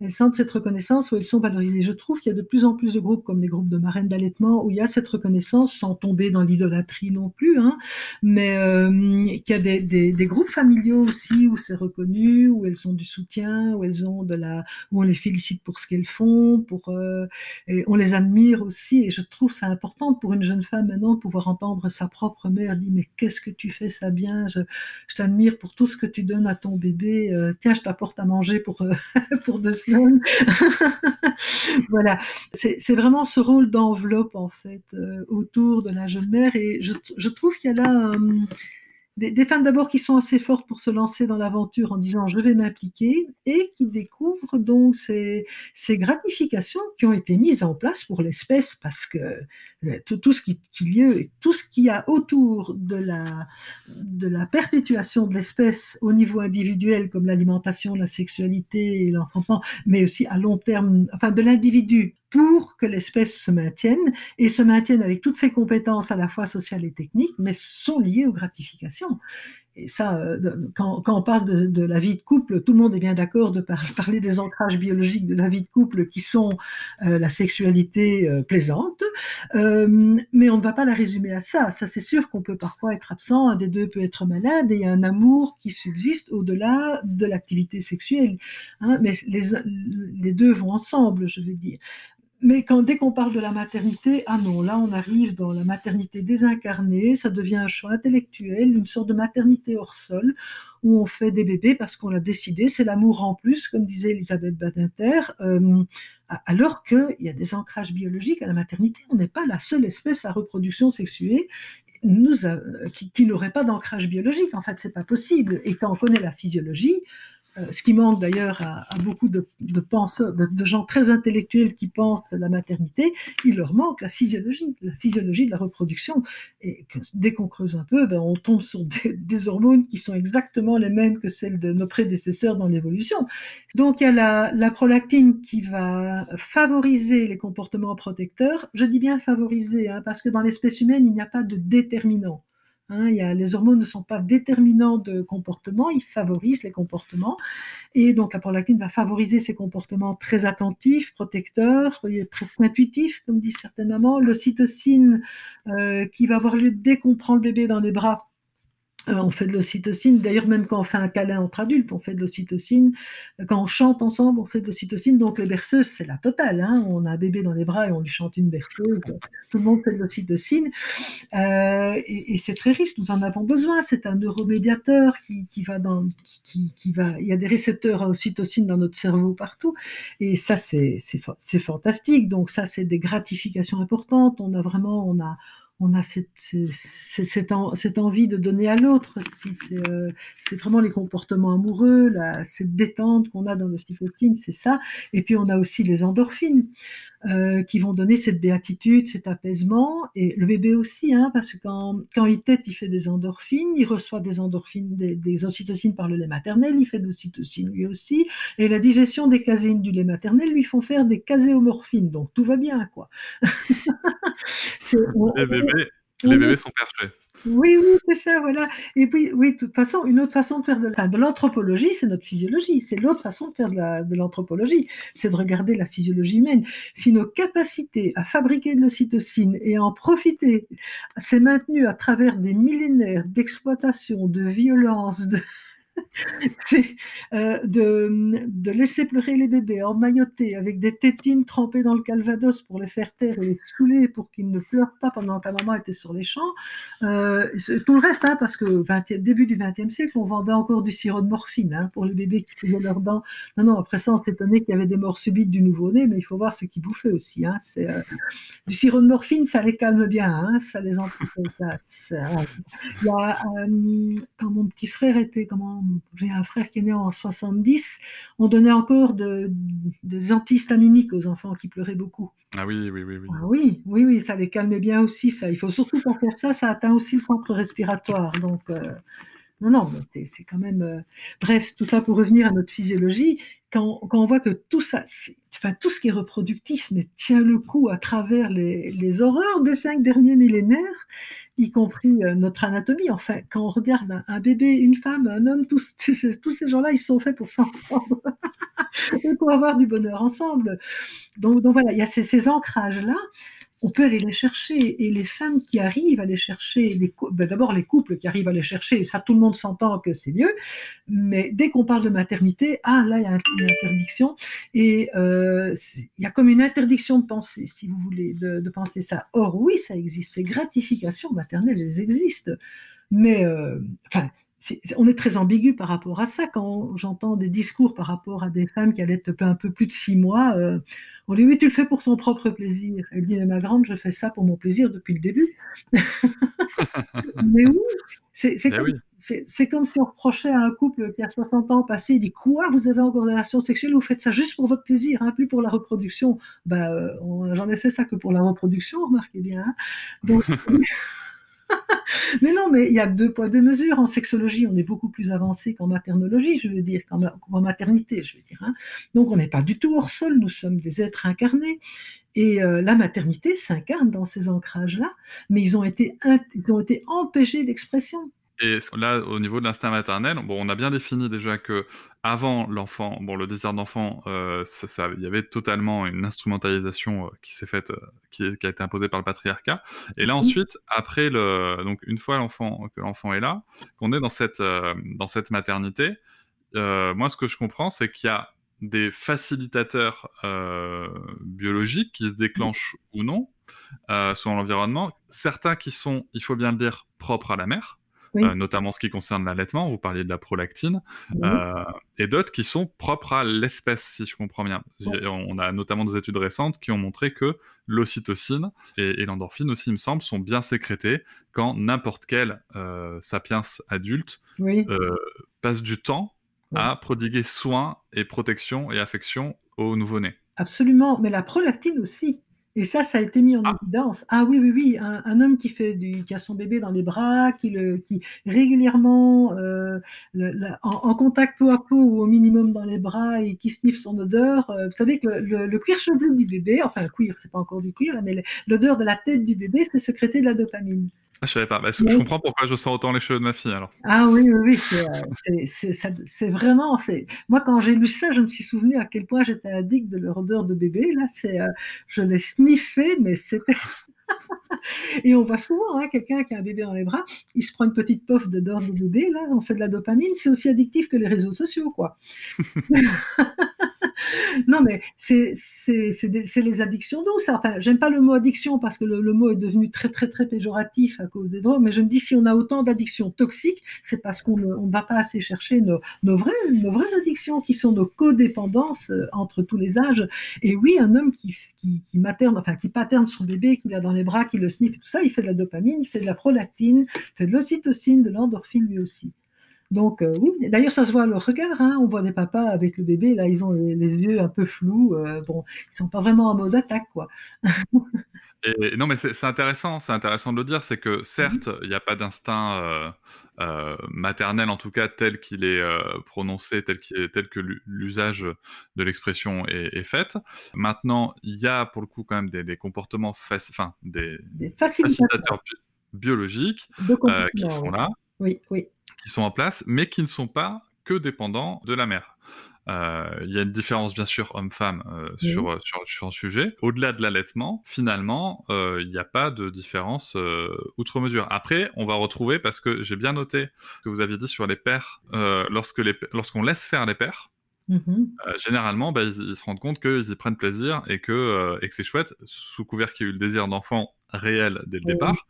elles sentent cette reconnaissance où elles sont valorisées. Je trouve qu'il y a de plus en plus de groupes comme les groupes de marraines d'allaitement où il y a cette reconnaissance sans tomber dans l'idolâtrie non plus, hein, mais euh, qu'il y a des, des, des, groupes familiaux aussi où c'est reconnu, où elles ont du soutien, où elles ont de la, où on les félicite pour ce qu'elles font, pour, euh, et on les admire aussi. Et je trouve ça important pour une jeune femme maintenant de pouvoir entendre sa propre mère dire mais qu'est-ce que tu fais ça bien, je, je t'admire pour tout ce que tu donnes à ton bébé. Euh, tiens, je t'apporte à manger pour euh, pour deux voilà, c'est vraiment ce rôle d'enveloppe en fait euh, autour de la jeune mère. Et je, je trouve qu'il y a là des, femmes d'abord qui sont assez fortes pour se lancer dans l'aventure en disant je vais m'impliquer et qui découvrent donc ces, ces, gratifications qui ont été mises en place pour l'espèce parce que euh, tout, ce qui, qui tout ce qu'il y a autour de la, de la perpétuation de l'espèce au niveau individuel comme l'alimentation, la sexualité et l'enfantement, mais aussi à long terme, enfin de l'individu pour que l'espèce se maintienne et se maintienne avec toutes ses compétences à la fois sociales et techniques, mais sont liées aux gratifications. Et ça, euh, quand, on parle de, la vie de couple, tout le monde est bien d'accord de parler des ancrages biologiques de la vie de couple qui sont euh, la sexualité euh, plaisante, mais on ne va pas la résumer à ça. Ça, c'est sûr qu'on peut parfois être absent, un des deux peut être malade, et il y a un amour qui subsiste au-delà de l'activité sexuelle. Hein, mais les, les deux vont ensemble, je veux dire mais quand, dès qu'on parle de la maternité, ah non, là on arrive dans la maternité désincarnée, ça devient un choix intellectuel, une sorte de maternité hors sol, où on fait des bébés parce qu'on l'a décidé, c'est l'amour en plus, comme disait Elisabeth Badinter, euh, alors qu'il y a des ancrages biologiques à la maternité, on n'est pas la seule espèce à reproduction sexuée nous qui, qui n'aurait pas d'ancrage biologique, en fait c'est pas possible, et quand on connaît la physiologie, euh, ce qui manque d'ailleurs à, beaucoup de, penseurs, de, gens très intellectuels qui pensent la maternité, il leur manque la physiologie, la physiologie de la reproduction. Et dès qu'on creuse un peu, ben, on tombe sur des, hormones qui sont exactement les mêmes que celles de nos prédécesseurs dans l'évolution. Donc il y a la, la, prolactine qui va favoriser les comportements protecteurs. Je dis bien favoriser, hein, parce que dans l'espèce humaine, il n'y a pas de déterminant. Hein, y les hormones ne sont pas déterminants de comportement, ils favorisent les comportements. Et donc la prolactine va favoriser ces comportements très attentifs, protecteurs, intuitifs, comme disent certaines mamans. L'ocytocine euh, qui va avoir lieu dès qu'on prend le bébé dans les bras on fait de l'ocytocine. D'ailleurs, même quand on fait un câlin entre adultes, on fait de l'ocytocine. Quand on chante ensemble, on fait de l'ocytocine. Donc, les berceuses, c'est la totale. Hein. On a un bébé dans les bras et on lui chante une berceuse. Tout le monde fait de l'ocytocine. Euh, et, c'est très riche. Nous en avons besoin. C'est un neuromédiateur qui, va dans, qui, qui, va. Il y a des récepteurs à ocytocine dans notre cerveau partout. Et ça, c'est fantastique. Donc, ça, c'est des gratifications importantes. On a vraiment, on a, on a cette, cette, envie de donner à l'autre. Euh, c'est vraiment les comportements amoureux, cette détente qu'on a dans l'ocytocine, c'est ça. Et puis on a aussi les endorphines euh, qui vont donner cette béatitude, cet apaisement. Et le bébé aussi, hein, parce que quand, quand, il tète, il fait des endorphines, il reçoit des endorphines, des, ocytocines par le lait maternel, il fait de l'ocytocine lui aussi. Et la digestion des caséines du lait maternel lui font faire des caséomorphines. Donc tout va bien, quoi. les, bébés, les bébés sont perchés. Oui, oui, c'est ça, voilà. Et puis, oui, de toute façon, une autre façon de faire de, l'anthropologie, c'est notre physiologie. C'est l'autre façon de faire de l'anthropologie, c'est de regarder la physiologie humaine. Si nos capacités à fabriquer de l'ocytocine et à en profiter, s'est maintenu à travers des millénaires d'exploitation, de violence, de, c'est euh, de, de, laisser pleurer les bébés emmaillotés avec des tétines trempées dans le calvados pour les faire taire et les saouler pour qu'ils ne pleurent pas pendant que la maman était sur les champs. Euh, tout le reste, hein, parce que 20, début du XXe siècle, on vendait encore du sirop de morphine hein, pour les bébés qui faisaient leurs dents. Non, non, après ça, on s'étonnait qu'il y avait des morts subites du nouveau-né, mais il faut voir ce qu'ils bouffaient aussi. Hein, c'est, euh, du sirop de morphine, ça les calme bien, hein, ça les a, quand mon petit frère était, comment j'ai un frère qui est né en 70, on donnait encore des antihistaminiques aux enfants qui pleuraient beaucoup. Ah oui, oui, oui. Oui, ah oui, oui, oui, ça les calmait bien aussi, ça. Il faut surtout pas faire ça, ça atteint aussi le centre respiratoire. Donc, euh, non, non, c'est quand même. Euh, bref, tout ça pour revenir à notre physiologie, quand, on voit que tout ça, enfin, tout ce qui est reproductif, mais tient le coup à travers les, les horreurs des cinq derniers millénaires, y compris euh, notre anatomie. Enfin, quand on regarde un, bébé, une femme, un homme, tous, tous ces gens-là, ils sont faits pour s'entendre et pour avoir du bonheur ensemble. Donc, donc voilà, il y a ces, ces ancrages-là on peut aller les chercher. Et les femmes qui arrivent à les chercher, ben d'abord les couples qui arrivent à les chercher, ça tout le monde s'entend que c'est mieux, mais dès qu'on parle de maternité, ah là il y a une interdiction, et euh, il y a comme une interdiction de penser, si vous voulez, de, penser ça. Or oui, ça existe, ces gratifications maternelles, elles existent, mais euh, enfin, on est très ambigu par rapport à ça. Quand j'entends des discours par rapport à des femmes qui allaitent un peu plus de six mois, euh, on dit oui, tu le fais pour ton propre plaisir. Elle dit mais ma grande, je fais ça pour mon plaisir depuis le début. mais oui, C'est comme, oui. si on reprochait à un couple qui a 60 ans passé, il dit quoi, vous avez encore des relations sexuelles, vous faites ça juste pour votre plaisir, hein, plus pour la reproduction. Bah, euh, on n'a jamais fait ça que pour la reproduction, remarquez bien. hein. Donc, mais non, mais il y a deux poids, deux mesures. En sexologie, on est beaucoup plus avancé qu'en maternologie, je veux dire, qu'en ma- qu'en maternité, je veux dire. hein. Donc, on n'est pas du tout hors sol, nous sommes des êtres incarnés. Et euh, la maternité s'incarne dans ces ancrages-là, mais ils ont été empêchés d'expression. Et là, au niveau de l'instinct maternel, bon, on a bien défini déjà que avant l'enfant, bon, le désir d'enfant, euh, ça, ça- il y avait totalement une instrumentalisation euh, qui s'est faite, euh, qui, a été imposée par le patriarcat. Et là, Mhm. ensuite, après le, donc une fois l'enfant que l'enfant est là, qu'on est dans cette dans cette maternité, moi, ce que je comprends, c'est qu'il y a des facilitateurs biologiques qui se déclenchent ou non euh, selon l'environnement. Certains qui sont, il faut bien le dire, propres à la mère. Oui. euh, notamment ce qui concerne l'allaitement, vous parliez de la prolactine, Oui. euh, et d'autres qui sont propres à l'espèce, si je comprends bien. On a notamment des études récentes qui ont montré que l'ocytocine et, et l'endorphine aussi, il me semble, sont bien sécrétés quand n'importe quel euh, sapiens adulte Oui, passe du temps Ouais. à prodiguer soins et protection et affection au nouveau-né. absolument. Mais la prolactine aussi. Et ça, ça a été mis en Ah. évidence. Ah oui, oui, oui. Un, un homme qui fait du, qui a son bébé dans les bras, qui le, qui régulièrement, euh, le- la- en, en contact peau à peau ou au minimum dans les bras et qui sniffe son odeur. euh, vous savez que le, le cuir chevelu du bébé, enfin le cuir, c'est pas encore du cuir, là, mais l'odeur de la tête du bébé fait sécréter de la dopamine. Ah, je savais pas. Bah, je comprends pourquoi je sens autant les cheveux de ma fille alors. Ah oui, oui, oui, c'est, euh, vraiment, moi quand j'ai lu ça, je me suis souvenu à quel point j'étais addict de leur odeur de bébé. Là, c'est, euh, je l'ai sniffé, mais c'était. Et on voit souvent hein, quelqu'un qui a un bébé dans les bras, il se prend une petite d'odeur de bébé, là, on fait de la dopamine, c'est aussi addictif que les réseaux sociaux, quoi. non, mais c'est les addictions douces. Enfin, j'aime pas le mot addiction parce que le, le mot est devenu très, très, très péjoratif à cause des drogues, mais je me dis si on a autant d'addictions toxiques, c'est parce qu'on ne va pas assez chercher nos, nos, vraies, nos vraies addictions qui sont nos codépendances euh, entre tous les âges. Et oui, un homme qui, qui, qui materne, enfin, qui paterne son bébé, qui l'a dans les bras, qui le sniffe, tout ça, il fait de la dopamine, il fait de la prolactine, il fait de l'ocytocine, de l'endorphine lui aussi. Donc euh, oui, d'ailleurs ça se voit à leur regard, hein. on voit des papas avec le bébé, là ils ont les, yeux un peu flous, euh, bon, ils sont pas vraiment en mode attaque quoi. Et non, mais c'est intéressant, c'est intéressant de le dire, c'est que certes, il n'y a pas d'instinct euh, euh, maternel, en tout cas tel qu'il est euh, prononcé, tel, qu'il est- tel que l'u- l'usage de l'expression est, est fait. Maintenant, il y a pour le coup quand même des, des comportements, enfin des Des facilitateurs facilitateurs bi- biologiques de qui sont là, Oui, oui, qui sont en place, mais qui ne sont pas que dépendants de la mère. Euh, Il y a une différence, bien sûr, homme-femme euh, Oui. sur, euh, sur, sur le sujet. Au-delà de l'allaitement, finalement, il n'y a pas de différence outre mesure. Après, on va retrouver, parce que j'ai bien noté ce que vous aviez dit sur les pères, lorsque les, lorsqu'on laisse faire les pères, Mhm. euh, généralement, bah, ils, ils se rendent compte qu'ils y prennent plaisir et que, euh, et que c'est chouette, sous couvert qu'il y a eu le désir d'enfant réel dès le départ.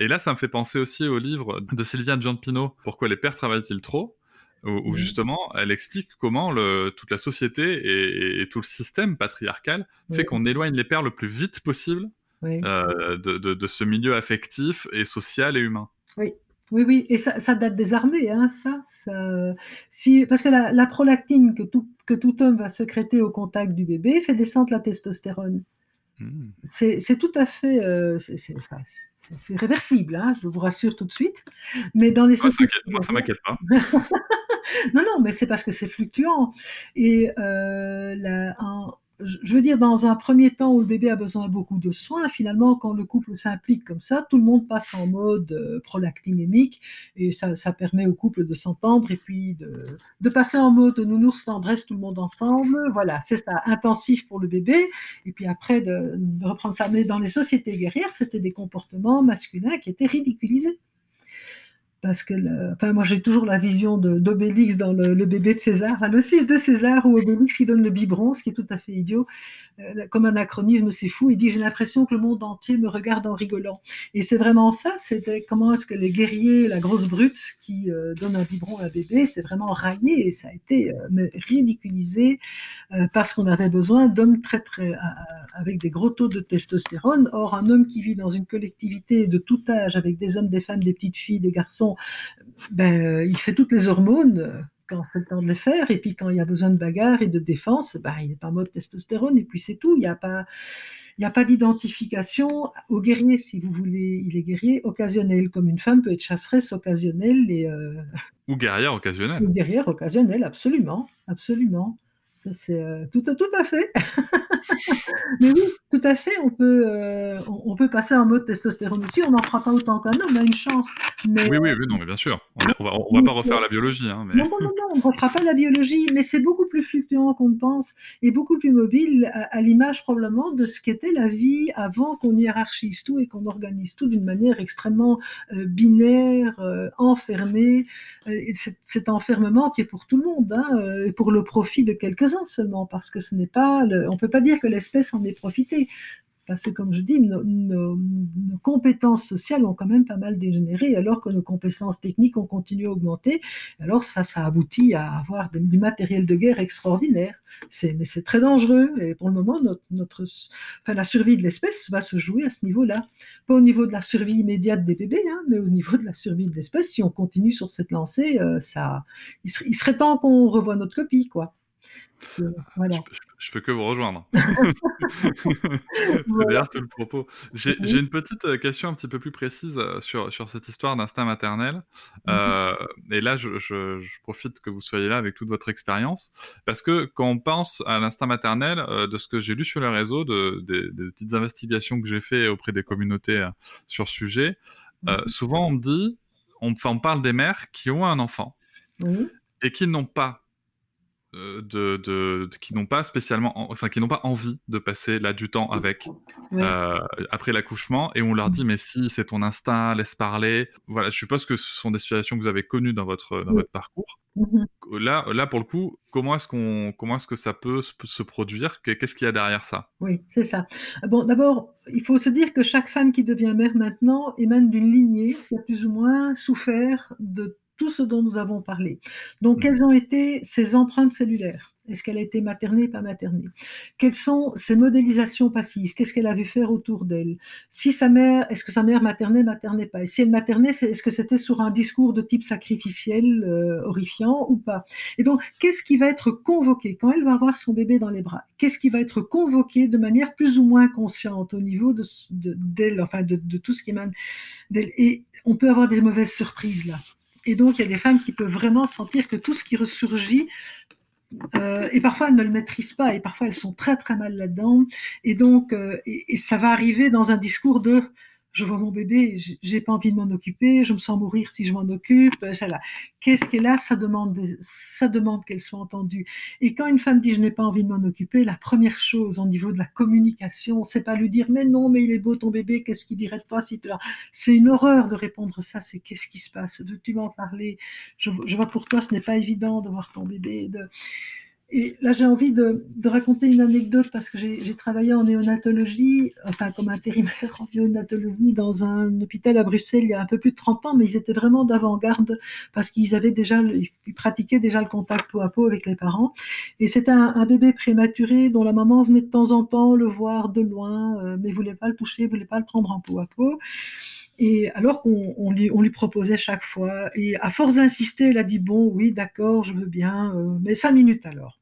Et là, ça me fait penser aussi au livre de Sylviane Giampino, Pourquoi les pères travaillent-ils trop? Où, où Oui. justement, elle explique comment le, toute la société et, et tout le système patriarcal fait Oui. qu'on éloigne les pères le plus vite possible oui. euh, de, de- de ce milieu affectif et social et humain. Oui, oui, et ça, ça date des armées, hein, ça, ça- si, parce que la, la prolactine que tout, que tout homme va sécréter au contact du bébé fait descendre la testostérone. Hmm. C'est tout à fait, euh, c'est- réversible, hein, je vous rassure tout de suite. Mais dans les Moi, ça sociétés moi, ça m'inquiète pas. non, non, mais c'est parce que c'est fluctuant. Et euh, je veux dire, dans un premier temps où le bébé a besoin de beaucoup de soins, finalement, quand le couple s'implique comme ça, tout le monde passe en mode euh, prolactinémique et ça, permet au couple de s'entendre et puis de, de passer en mode nounours tendresse tout le monde ensemble. Voilà, c'est ça, intensif pour le bébé. Et puis après, de, de reprendre ça. Mais dans les sociétés guerrières, c'était des comportements masculins qui étaient ridiculisés. Parce que, enfin, moi j'ai toujours la vision d'Obélix dans le, bébé de César, le fils de César ou Obélix qui donne le biberon, ce qui est tout à fait idiot, Euh, comme anachronisme, c'est fou. Il dit j'ai l'impression que le monde entier me regarde en rigolant. Et c'est vraiment ça, c'était comment est-ce que les guerriers, la grosse brute qui euh, donne un biberon à un bébé, c'est vraiment raillé et ça a été euh, ridiculisé euh, parce qu'on avait besoin d'hommes très très avec des gros taux de testostérone. Or un homme qui vit dans une collectivité de tout âge avec des hommes, des femmes, des petites filles, des garçons façon, ben, il fait toutes les hormones quand c'est le temps de les faire, et puis quand il y a besoin de bagarre et de défense, ben, il est en mode testostérone, et puis c'est tout. Il n'y a pas, il n'y a pas d'identification au guerrier, si vous voulez. Il est guerrier occasionnel, comme une femme peut être chasseresse occasionnelle. Et, euh, Ou guerrière occasionnelle. Ou guerrière occasionnelle, absolument. Absolument. C'est euh, tout, tout à fait. Mais oui, tout à fait, on peut, euh, on, peut passer en mode testostérone aussi. On n'en fera pas autant qu'un homme, on a une chance. Mais, oui, oui, oui, non, mais bien sûr. On ne va, on va pas refaire la biologie. Hein, mais... Non, non, non, on ne refera pas la biologie, mais c'est beaucoup plus fluctuant qu'on ne pense et beaucoup plus mobile à, l'image probablement de ce qu'était la vie avant qu'on hiérarchise tout et qu'on organise tout d'une manière extrêmement euh, binaire, euh, enfermée. cet enfermement qui est pour tout le monde hein, et pour le profit de quelques-uns seulement, parce que ce n'est pas, on peut pas dire que l'espèce en ait profité. Parce que, comme je dis, nos, compétences sociales ont quand même pas mal dégénéré, alors que nos compétences techniques ont continué à augmenter. Alors ça, ça aboutit à avoir du matériel de guerre extraordinaire. Mais c'est très dangereux. Et pour le moment, notre, enfin, la survie de l'espèce va se jouer à ce niveau-là. Pas au niveau de la survie immédiate des bébés, hein, mais au niveau de la survie de l'espèce. Si on continue sur cette lancée, euh, ça, il serait, il serait temps qu'on revoie notre copie, quoi. Je, peux que vous rejoindre. C'est d'ailleurs tout le propos. J'ai une petite euh, question un petit peu plus précise euh, sur, sur cette histoire d'instinct maternel. Euh, et là, je, je, profite que vous soyez là avec toute votre expérience. Parce que quand on pense à l'instinct maternel, de ce que j'ai lu sur les réseaux, de, des, petites investigations que j'ai fait auprès des communautés sur ce sujet, mhm. souvent on me dit, on, on parle des mères qui ont un enfant et qui n'ont pas euh, de, qui n'ont pas spécialement, enfin qui n'ont pas envie de passer là du temps avec euh, après l'accouchement, et on leur dit mais si c'est ton instinct, laisse parler. Voilà, je suppose que ce sont des situations que vous avez connues dans votre dans votre parcours. Mmh là, là pour le coup, comment est-ce qu'on, comment est-ce que ça peut se, produire? Qu'est-ce qu'il y a derrière ça? Oui, c'est ça. Bon, d'abord, il faut se dire que chaque femme qui devient mère maintenant émane d'une lignée qui a plus ou moins souffert de tout ce dont nous avons parlé. Donc, quelles ont été ses empreintes cellulaires? Est-ce qu'elle a été maternée, pas maternée? Quelles sont ses modélisations passives? Qu'est-ce qu'elle a vu faire autour d'elle? Si sa mère, est-ce que sa mère maternait, maternait pas? Et si elle maternait, est-ce que c'était sur un discours de type sacrificiel, euh, horrifiant ou pas? Et donc, qu'est-ce qui va être convoqué? Quand elle va avoir son bébé dans les bras Qu'est-ce qui va être convoqué de manière plus ou moins consciente au niveau de enfin de, de tout ce qui émane d'elle? Et on peut avoir des mauvaises surprises là. Et donc, il y a des femmes qui peuvent vraiment sentir que tout ce qui ressurgit, euh, et parfois elles ne le maîtrisent pas, et parfois elles sont très très mal là-dedans. Et donc, euh, et, ça va arriver dans un discours de je vois mon bébé, j'ai pas envie de m'en occuper, je me sens mourir si je m'en occupe. Qu'est-ce qu'elle a Ça demande, ça demande qu'elle soit entendue. Et quand une femme dit je n'ai pas envie de m'en occuper, la première chose au niveau de la communication, c'est pas lui dire mais non, mais il est beau ton bébé, qu'est-ce qu'il dirait de toi si tu C'est une horreur de répondre ça. C'est qu'est-ce qui se passe? De tu m'en parler? Je, je, vois pour toi, ce n'est pas évident de voir ton bébé. De, et là, j'ai envie de, raconter une anecdote parce que j'ai travaillé en néonatologie, enfin comme intérimaire en néonatologie dans un hôpital à Bruxelles il y a un peu plus de 30 ans, mais ils étaient vraiment d'avant-garde parce qu'ils avaient déjà, ils pratiquaient déjà le contact peau à peau avec les parents. Et c'était un, bébé prématuré dont la maman venait de temps en temps le voir de loin, euh, mais voulait pas le toucher, voulait pas le prendre en peau à peau. Et alors qu'on lui, proposait chaque fois, et à force d'insister, elle a dit bon, oui, d'accord, je veux bien, euh, mais cinq minutes alors.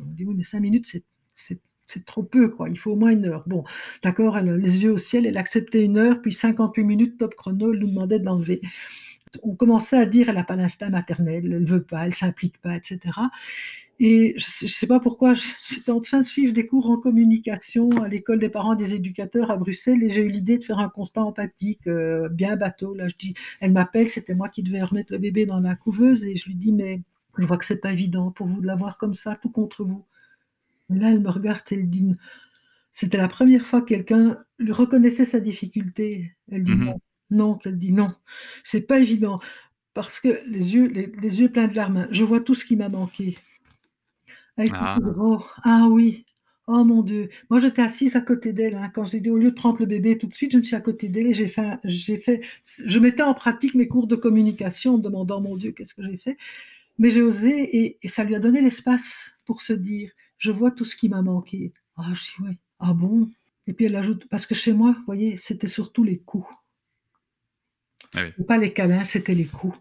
On dit oui, mais cinq minutes, c'est trop peu, quoi. Il faut au moins une heure. Bon, d'accord, elle les yeux au ciel, elle acceptait une heure, puis 58 minutes top chrono, elle nous demandait de l'enlever. On commençait à dire, elle n'a pas l'instinct maternel, elle ne veut pas, elle s'implique pas, etc. Et je ne sais pas pourquoi, j'étais en train de suivre des cours en communication à l'école des parents des éducateurs à Bruxelles et j'ai eu l'idée de faire un constat empathique, euh, bien bateau. Là, je dis, elle m'appelle, c'était moi qui devais remettre le bébé dans la couveuse et je lui dis, mais je vois que c'est pas évident pour vous de l'avoir comme ça, tout contre vous. Et là, elle me regarde et elle dit, c'était la première fois que quelqu'un lui reconnaissait sa difficulté. Elle dit mm-hmm. non, non, qu'elle dit non, c'est pas évident parce que les yeux, les, les yeux pleins de larmes, je vois tout ce qui m'a manqué. Ah. ah. oui, oh mon Dieu. Moi, j'étais assise à côté d'elle. Hein. Quand j'ai dit au lieu de prendre le bébé tout de suite, je me suis à côté d'elle et j'ai fait, j'ai fait, je mettais en pratique mes cours de communication en demandant, mon Dieu, qu'est-ce que j'ai fait? Mais j'ai osé et, ça lui a donné l'espace pour se dire, je vois tout ce qui m'a manqué. Ah, je dis oui. Ah bon? Et puis elle ajoute, parce que chez moi, vous voyez, c'était surtout les coups. Ah oui. Pas les câlins, c'était les coups.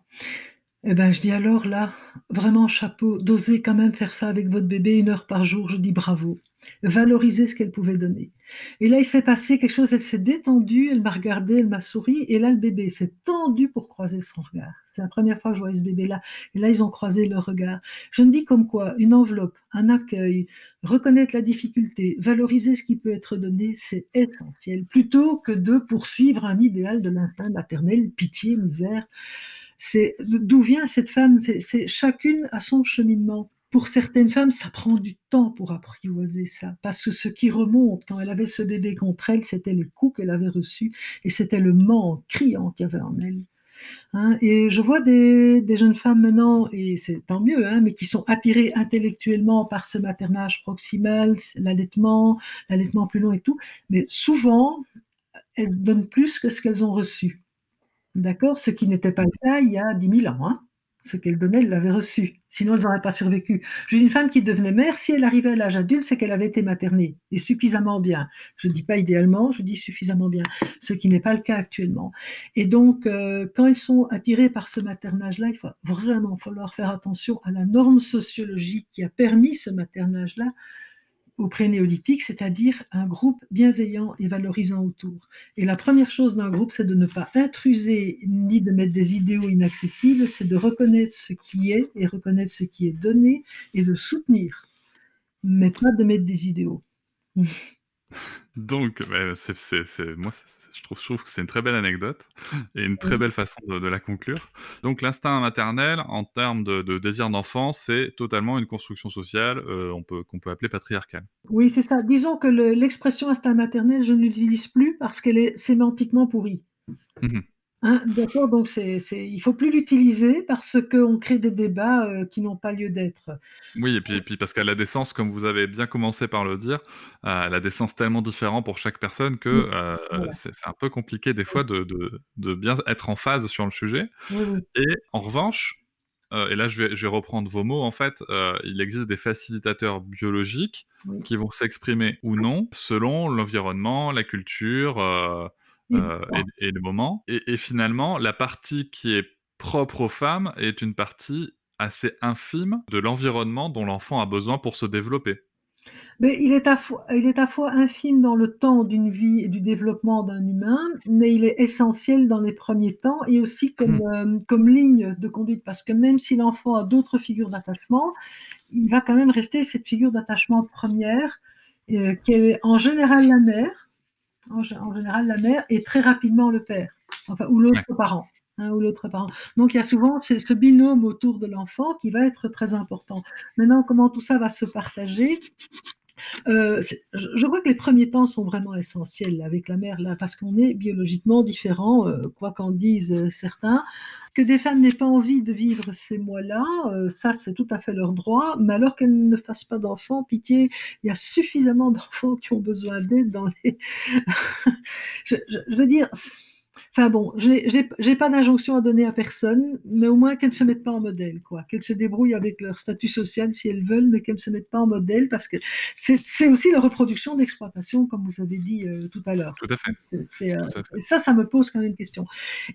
Eh ben, je dis alors là, vraiment chapeau, d'oser quand même faire ça avec votre bébé une heure par jour, je dis bravo. Valoriser ce qu'elle pouvait donner. Et là, il s'est passé quelque chose, elle s'est détendue, elle m'a regardé, elle m'a souri, et là, le bébé s'est tendu pour croiser son regard. C'est la première fois que je voyais ce bébé-là. Et là, ils ont croisé leur regard. Je me dis comme quoi, une enveloppe, un accueil, reconnaître la difficulté, valoriser ce qui peut être donné, c'est essentiel, plutôt que de poursuivre un idéal de l'instinct maternel, pitié, misère. C'est d'où vient cette femme? C'est chacune à son cheminement pour certaines femmes, ça prend du temps pour apprivoiser ça, parce que ce qui remonte quand elle avait ce bébé contre elle, c'était les coups qu'elle avait reçus, et c'était le manque criant qu'il y avait en elle. Hein, et je vois des, jeunes femmes maintenant, et c'est tant mieux, hein, mais qui sont attirées intellectuellement par ce maternage proximal, l'allaitement, l'allaitement plus long et tout, mais souvent, elles donnent plus que ce qu'elles ont reçu. D'accord Ce qui n'était pas le cas il y a 10 000 ans. Hein ce qu'elle donnait, elle l'avait reçu. Sinon, elles n'auraient pas survécu. J'ai une femme qui devenait mère, si elle arrivait à l'âge adulte, c'est qu'elle avait été maternée, et suffisamment bien. Je ne dis pas idéalement, je dis suffisamment bien, ce qui n'est pas le cas actuellement. Et donc, euh, quand ils sont attirés par ce maternage-là, il va vraiment falloir faire attention à la norme sociologique qui a permis ce maternage-là, au pré-néolithique, c'est-à-dire un groupe bienveillant et valorisant autour. Et la première chose d'un groupe, c'est de ne pas intruser ni de mettre des idéaux inaccessibles, c'est de reconnaître ce qui est et reconnaître ce qui est donné et de soutenir, mais pas de mettre des idéaux. Donc, c'est, moi, je, trouve, je trouve que c'est une très belle anecdote et une très belle façon de, la conclure. Donc, l'instinct maternel, en termes de, désir d'enfant, c'est totalement une construction sociale euh, on peut, qu'on peut appeler patriarcale. Oui, c'est ça. Disons que l'expression instinct maternel, je ne l'utilise plus parce qu'elle est sémantiquement pourrie. Mmh Hein, d'accord, donc c'est, c'est, il faut plus l'utiliser parce qu'on crée des débats euh, qui n'ont pas lieu d'être. Oui, et puis, et puis parce qu'elle a des sens, comme vous avez bien commencé par le dire, euh, elle a des sens tellement différents pour chaque personne que euh, c'est, un peu compliqué des fois de, de, de, bien être en phase sur le sujet. Et en revanche, et là je vais, je vais, reprendre vos mots, en fait, il existe des facilitateurs biologiques qui vont s'exprimer ou non selon l'environnement, la culture euh, et, le moment. Et, finalement, la partie qui est propre aux femmes est une partie assez infime de l'environnement dont l'enfant a besoin pour se développer. Mais il est, à fois, il est à fois infime dans le temps d'une vie et du développement d'un humain, mais il est essentiel dans les premiers temps et aussi comme, mmh. euh, comme ligne de conduite, parce que même si l'enfant a d'autres figures d'attachement, il va quand même rester cette figure d'attachement première, euh, qui est en général la mère, en, général la mère, et très rapidement le père, enfin, ou l'autre parent. Hein, ou l'autre parent. Donc il y a souvent ce binôme autour de l'enfant qui va être très important. Maintenant, comment tout ça va se partager? Euh, je crois que les premiers temps sont vraiment essentiels avec la mère, là, parce qu'on est biologiquement différents, euh, quoi qu'en disent euh, certains. Que des femmes n'aient pas envie de vivre ces mois-là, ça c'est tout à fait leur droit, mais alors qu'elles ne fassent pas d'enfants, pitié, il y a suffisamment d'enfants qui ont besoin d'aide dans les... je, je veux dire, Enfin bon, je n'ai pas d'injonction à donner à personne, mais au moins qu'elles ne se mettent pas en modèle, quoi. Qu'elles se débrouillent avec leur statut social si elles veulent, mais qu'elles ne se mettent pas en modèle parce que c'est aussi la reproduction d'exploitation, comme vous avez dit euh, tout à l'heure. Tout à fait. Euh, ça, ça me pose quand même une question.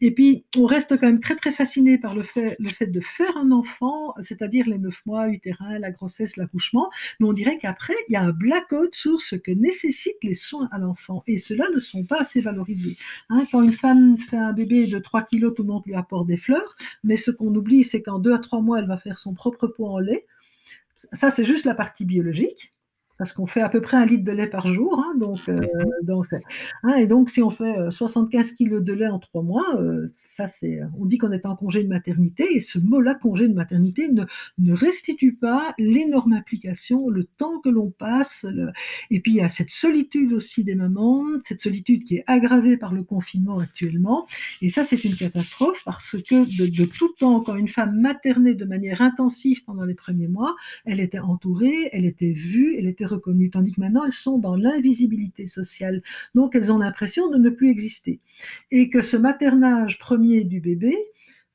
Et puis, on reste quand même très très fasciné par le fait, le fait de faire un enfant, c'est-à-dire les neuf mois, utérin, la grossesse, l'accouchement, mais on dirait qu'après, il y a un blackout sur ce que nécessitent les soins à l'enfant, et ceux-là ne sont pas assez valorisés. Hein, quand une femme fait un bébé de 3 kilos, tout le monde lui apporte des fleurs, mais ce qu'on oublie, c'est qu'en 2 à 3 mois, elle va faire son propre pot en lait. Ça, c'est juste la partie biologique parce qu'on fait à peu près un litre de lait par jour. Hein, donc, euh, mhm. hein, et donc, si on fait 75 euh, kilos de lait en trois mois, euh, ça c'est, on dit qu'on est en congé de maternité, et ce mot-là, congé de maternité, ne, ne restitue pas l'énorme implication, le temps que l'on passe. Et puis, il y a cette solitude aussi des mamans, cette solitude qui est aggravée par le confinement actuellement. Et ça, c'est une catastrophe parce que de, de tout temps, quand une femme maternait de manière intensive pendant les premiers mois, elle était entourée, elle était vue, elle était reconnues, tandis que maintenant elles sont dans l'invisibilité sociale. Donc elles ont l'impression de ne plus exister. Et que ce maternage premier du bébé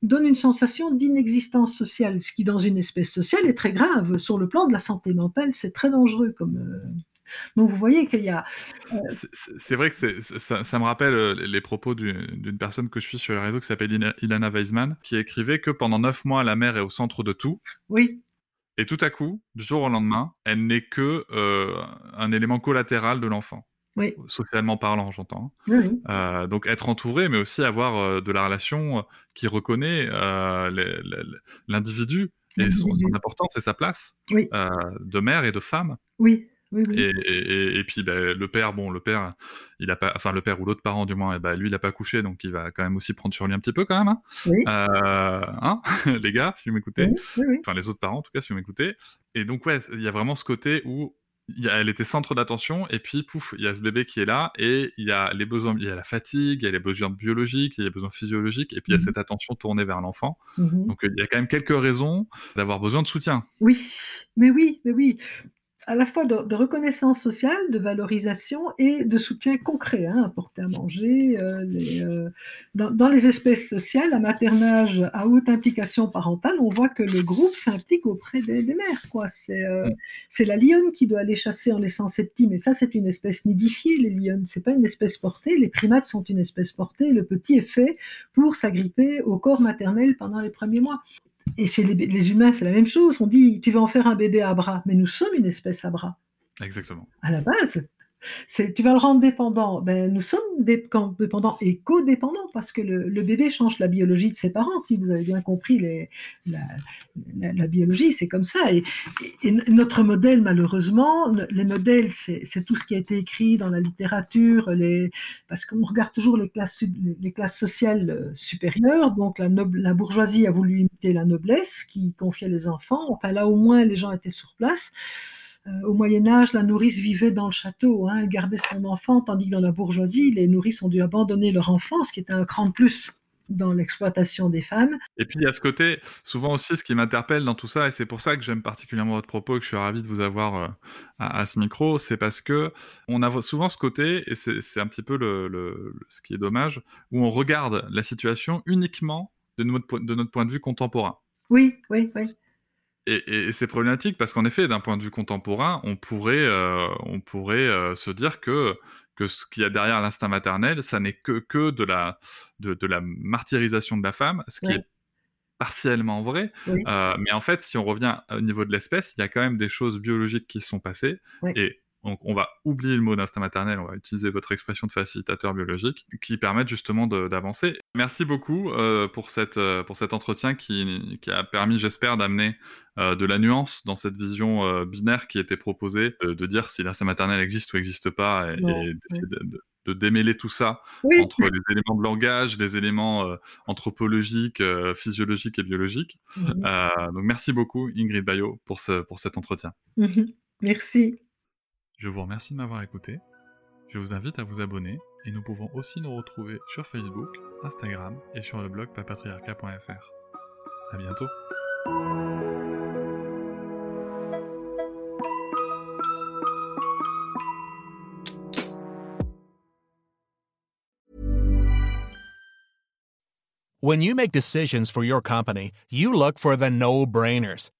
donne une sensation d'inexistence sociale, ce qui dans une espèce sociale est très grave. Sur le plan de la santé mentale, c'est très dangereux comme... Euh, Donc vous voyez qu'il y a. Euh, c'est vrai que ça, ça, me rappelle euh, les propos d'une personne que je suis sur les réseaux qui s'appelle Ilana Weisman, qui écrivait que pendant neuf mois, la mère est au centre de tout. Oui. Et tout à coup, du jour au lendemain, elle n'est que euh, un élément collatéral de l'enfant. Oui. Socialement parlant, j'entends. Oui. donc être entouré, mais aussi avoir de la relation qui reconnaît l'individu et son, importance et sa place de mère et de femme. Oui. Et, puis ben, le père, bon, le père, il a pas, enfin le père ou l'autre parent du moins, et ben, lui il n'a pas couché, donc il va quand même aussi prendre sur lui un petit peu quand même, hein, euh, hein les gars, si vous m'écoutez, enfin les autres parents en tout cas si vous m'écoutez. Et donc ouais, il y a vraiment ce côté où elle était centre d'attention et puis pouf, il y a ce bébé qui est là et il y a les besoins, il y a la fatigue, il y a les besoins biologiques, il y a les besoins physiologiques et puis il y a mmh cette attention tournée vers l'enfant. Mmh donc il y a quand même quelques raisons d'avoir besoin de soutien. Oui, mais oui, mais oui à la fois de, reconnaissance sociale, de valorisation et de soutien concret, hein, apporter à manger. Euh, euh, dans, les espèces sociales, à maternage à haute implication parentale, on voit que le groupe s'implique auprès des, mères. Quoi. C'est, euh, mm. c'est la lionne qui doit aller chasser en laissant ses petits, mais ça c'est une espèce nidifiée, les lionnes, c'est pas une espèce portée. Les primates sont une espèce portée. Le petit est fait pour s'agripper au corps maternel pendant les premiers mois. Et chez les, humains, c'est la même chose. On dit, tu vas en faire un bébé à bras, mais nous sommes une espèce à bras. Exactement. À la base, tu vas le rendre dépendant. Ben, nous sommes dépendants et codépendants parce que le, bébé change la biologie de ses parents. Si vous avez bien compris, la, biologie, c'est comme ça. Et, notre modèle, malheureusement, les modèles, c'est tout ce qui a été écrit dans la littérature, parce qu'on regarde toujours les classes, les, classes sociales euh, supérieures. Donc la, la bourgeoisie a voulu imiter la noblesse qui confiait les enfants. Enfin là, au moins, les gens étaient sur place. Euh, au Moyen Âge, la nourrice vivait dans le château, hein, gardait son enfant, tandis que dans la bourgeoisie, les nourrices ont dû abandonner leur enfant, ce qui était un cran de plus dans l'exploitation des femmes. Et puis il y a ce côté, souvent aussi, ce qui m'interpelle dans tout ça, et c'est pour ça que j'aime particulièrement votre propos et que je suis ravi de vous avoir euh, à, ce micro, c'est parce que on a souvent ce côté, et c'est un petit peu le, ce qui est dommage, où on regarde la situation uniquement de notre, de notre point de vue contemporain. Oui, oui, oui. Et, c'est problématique parce qu'en effet, d'un point de vue contemporain, on pourrait, euh, on pourrait euh, se dire que, que ce qu'il y a derrière l'instinct maternel, ça n'est que, que de, la, de, de, la martyrisation de la femme, ce qui est partiellement vrai. Euh, mais en fait, si on revient au niveau de l'espèce, il y a quand même des choses biologiques qui se sont passées. Et donc, on va oublier le mot d'instinct maternel, on va utiliser votre expression de facilitateur biologique, qui permettent justement d'avancer. Merci beaucoup euh, pour, cette, euh, pour cet entretien qui, qui a permis, j'espère, d'amener euh, de la nuance dans cette vision binaire qui était proposée, de dire si l'instinct maternel existe ou n'existe pas, et, d'essayer de, démêler tout ça entre les éléments de langage, les éléments anthropologiques, physiologiques et biologiques. donc, merci beaucoup, Ingrid Bayo, pour, ce, pour cet entretien. Merci. Je vous remercie de m'avoir écouté. Je vous invite à vous abonner et nous pouvons aussi nous retrouver sur Facebook, Instagram et sur le blog papatriarca.fr. À bientôt. When you make decisions for your company, you look for the no-brainers.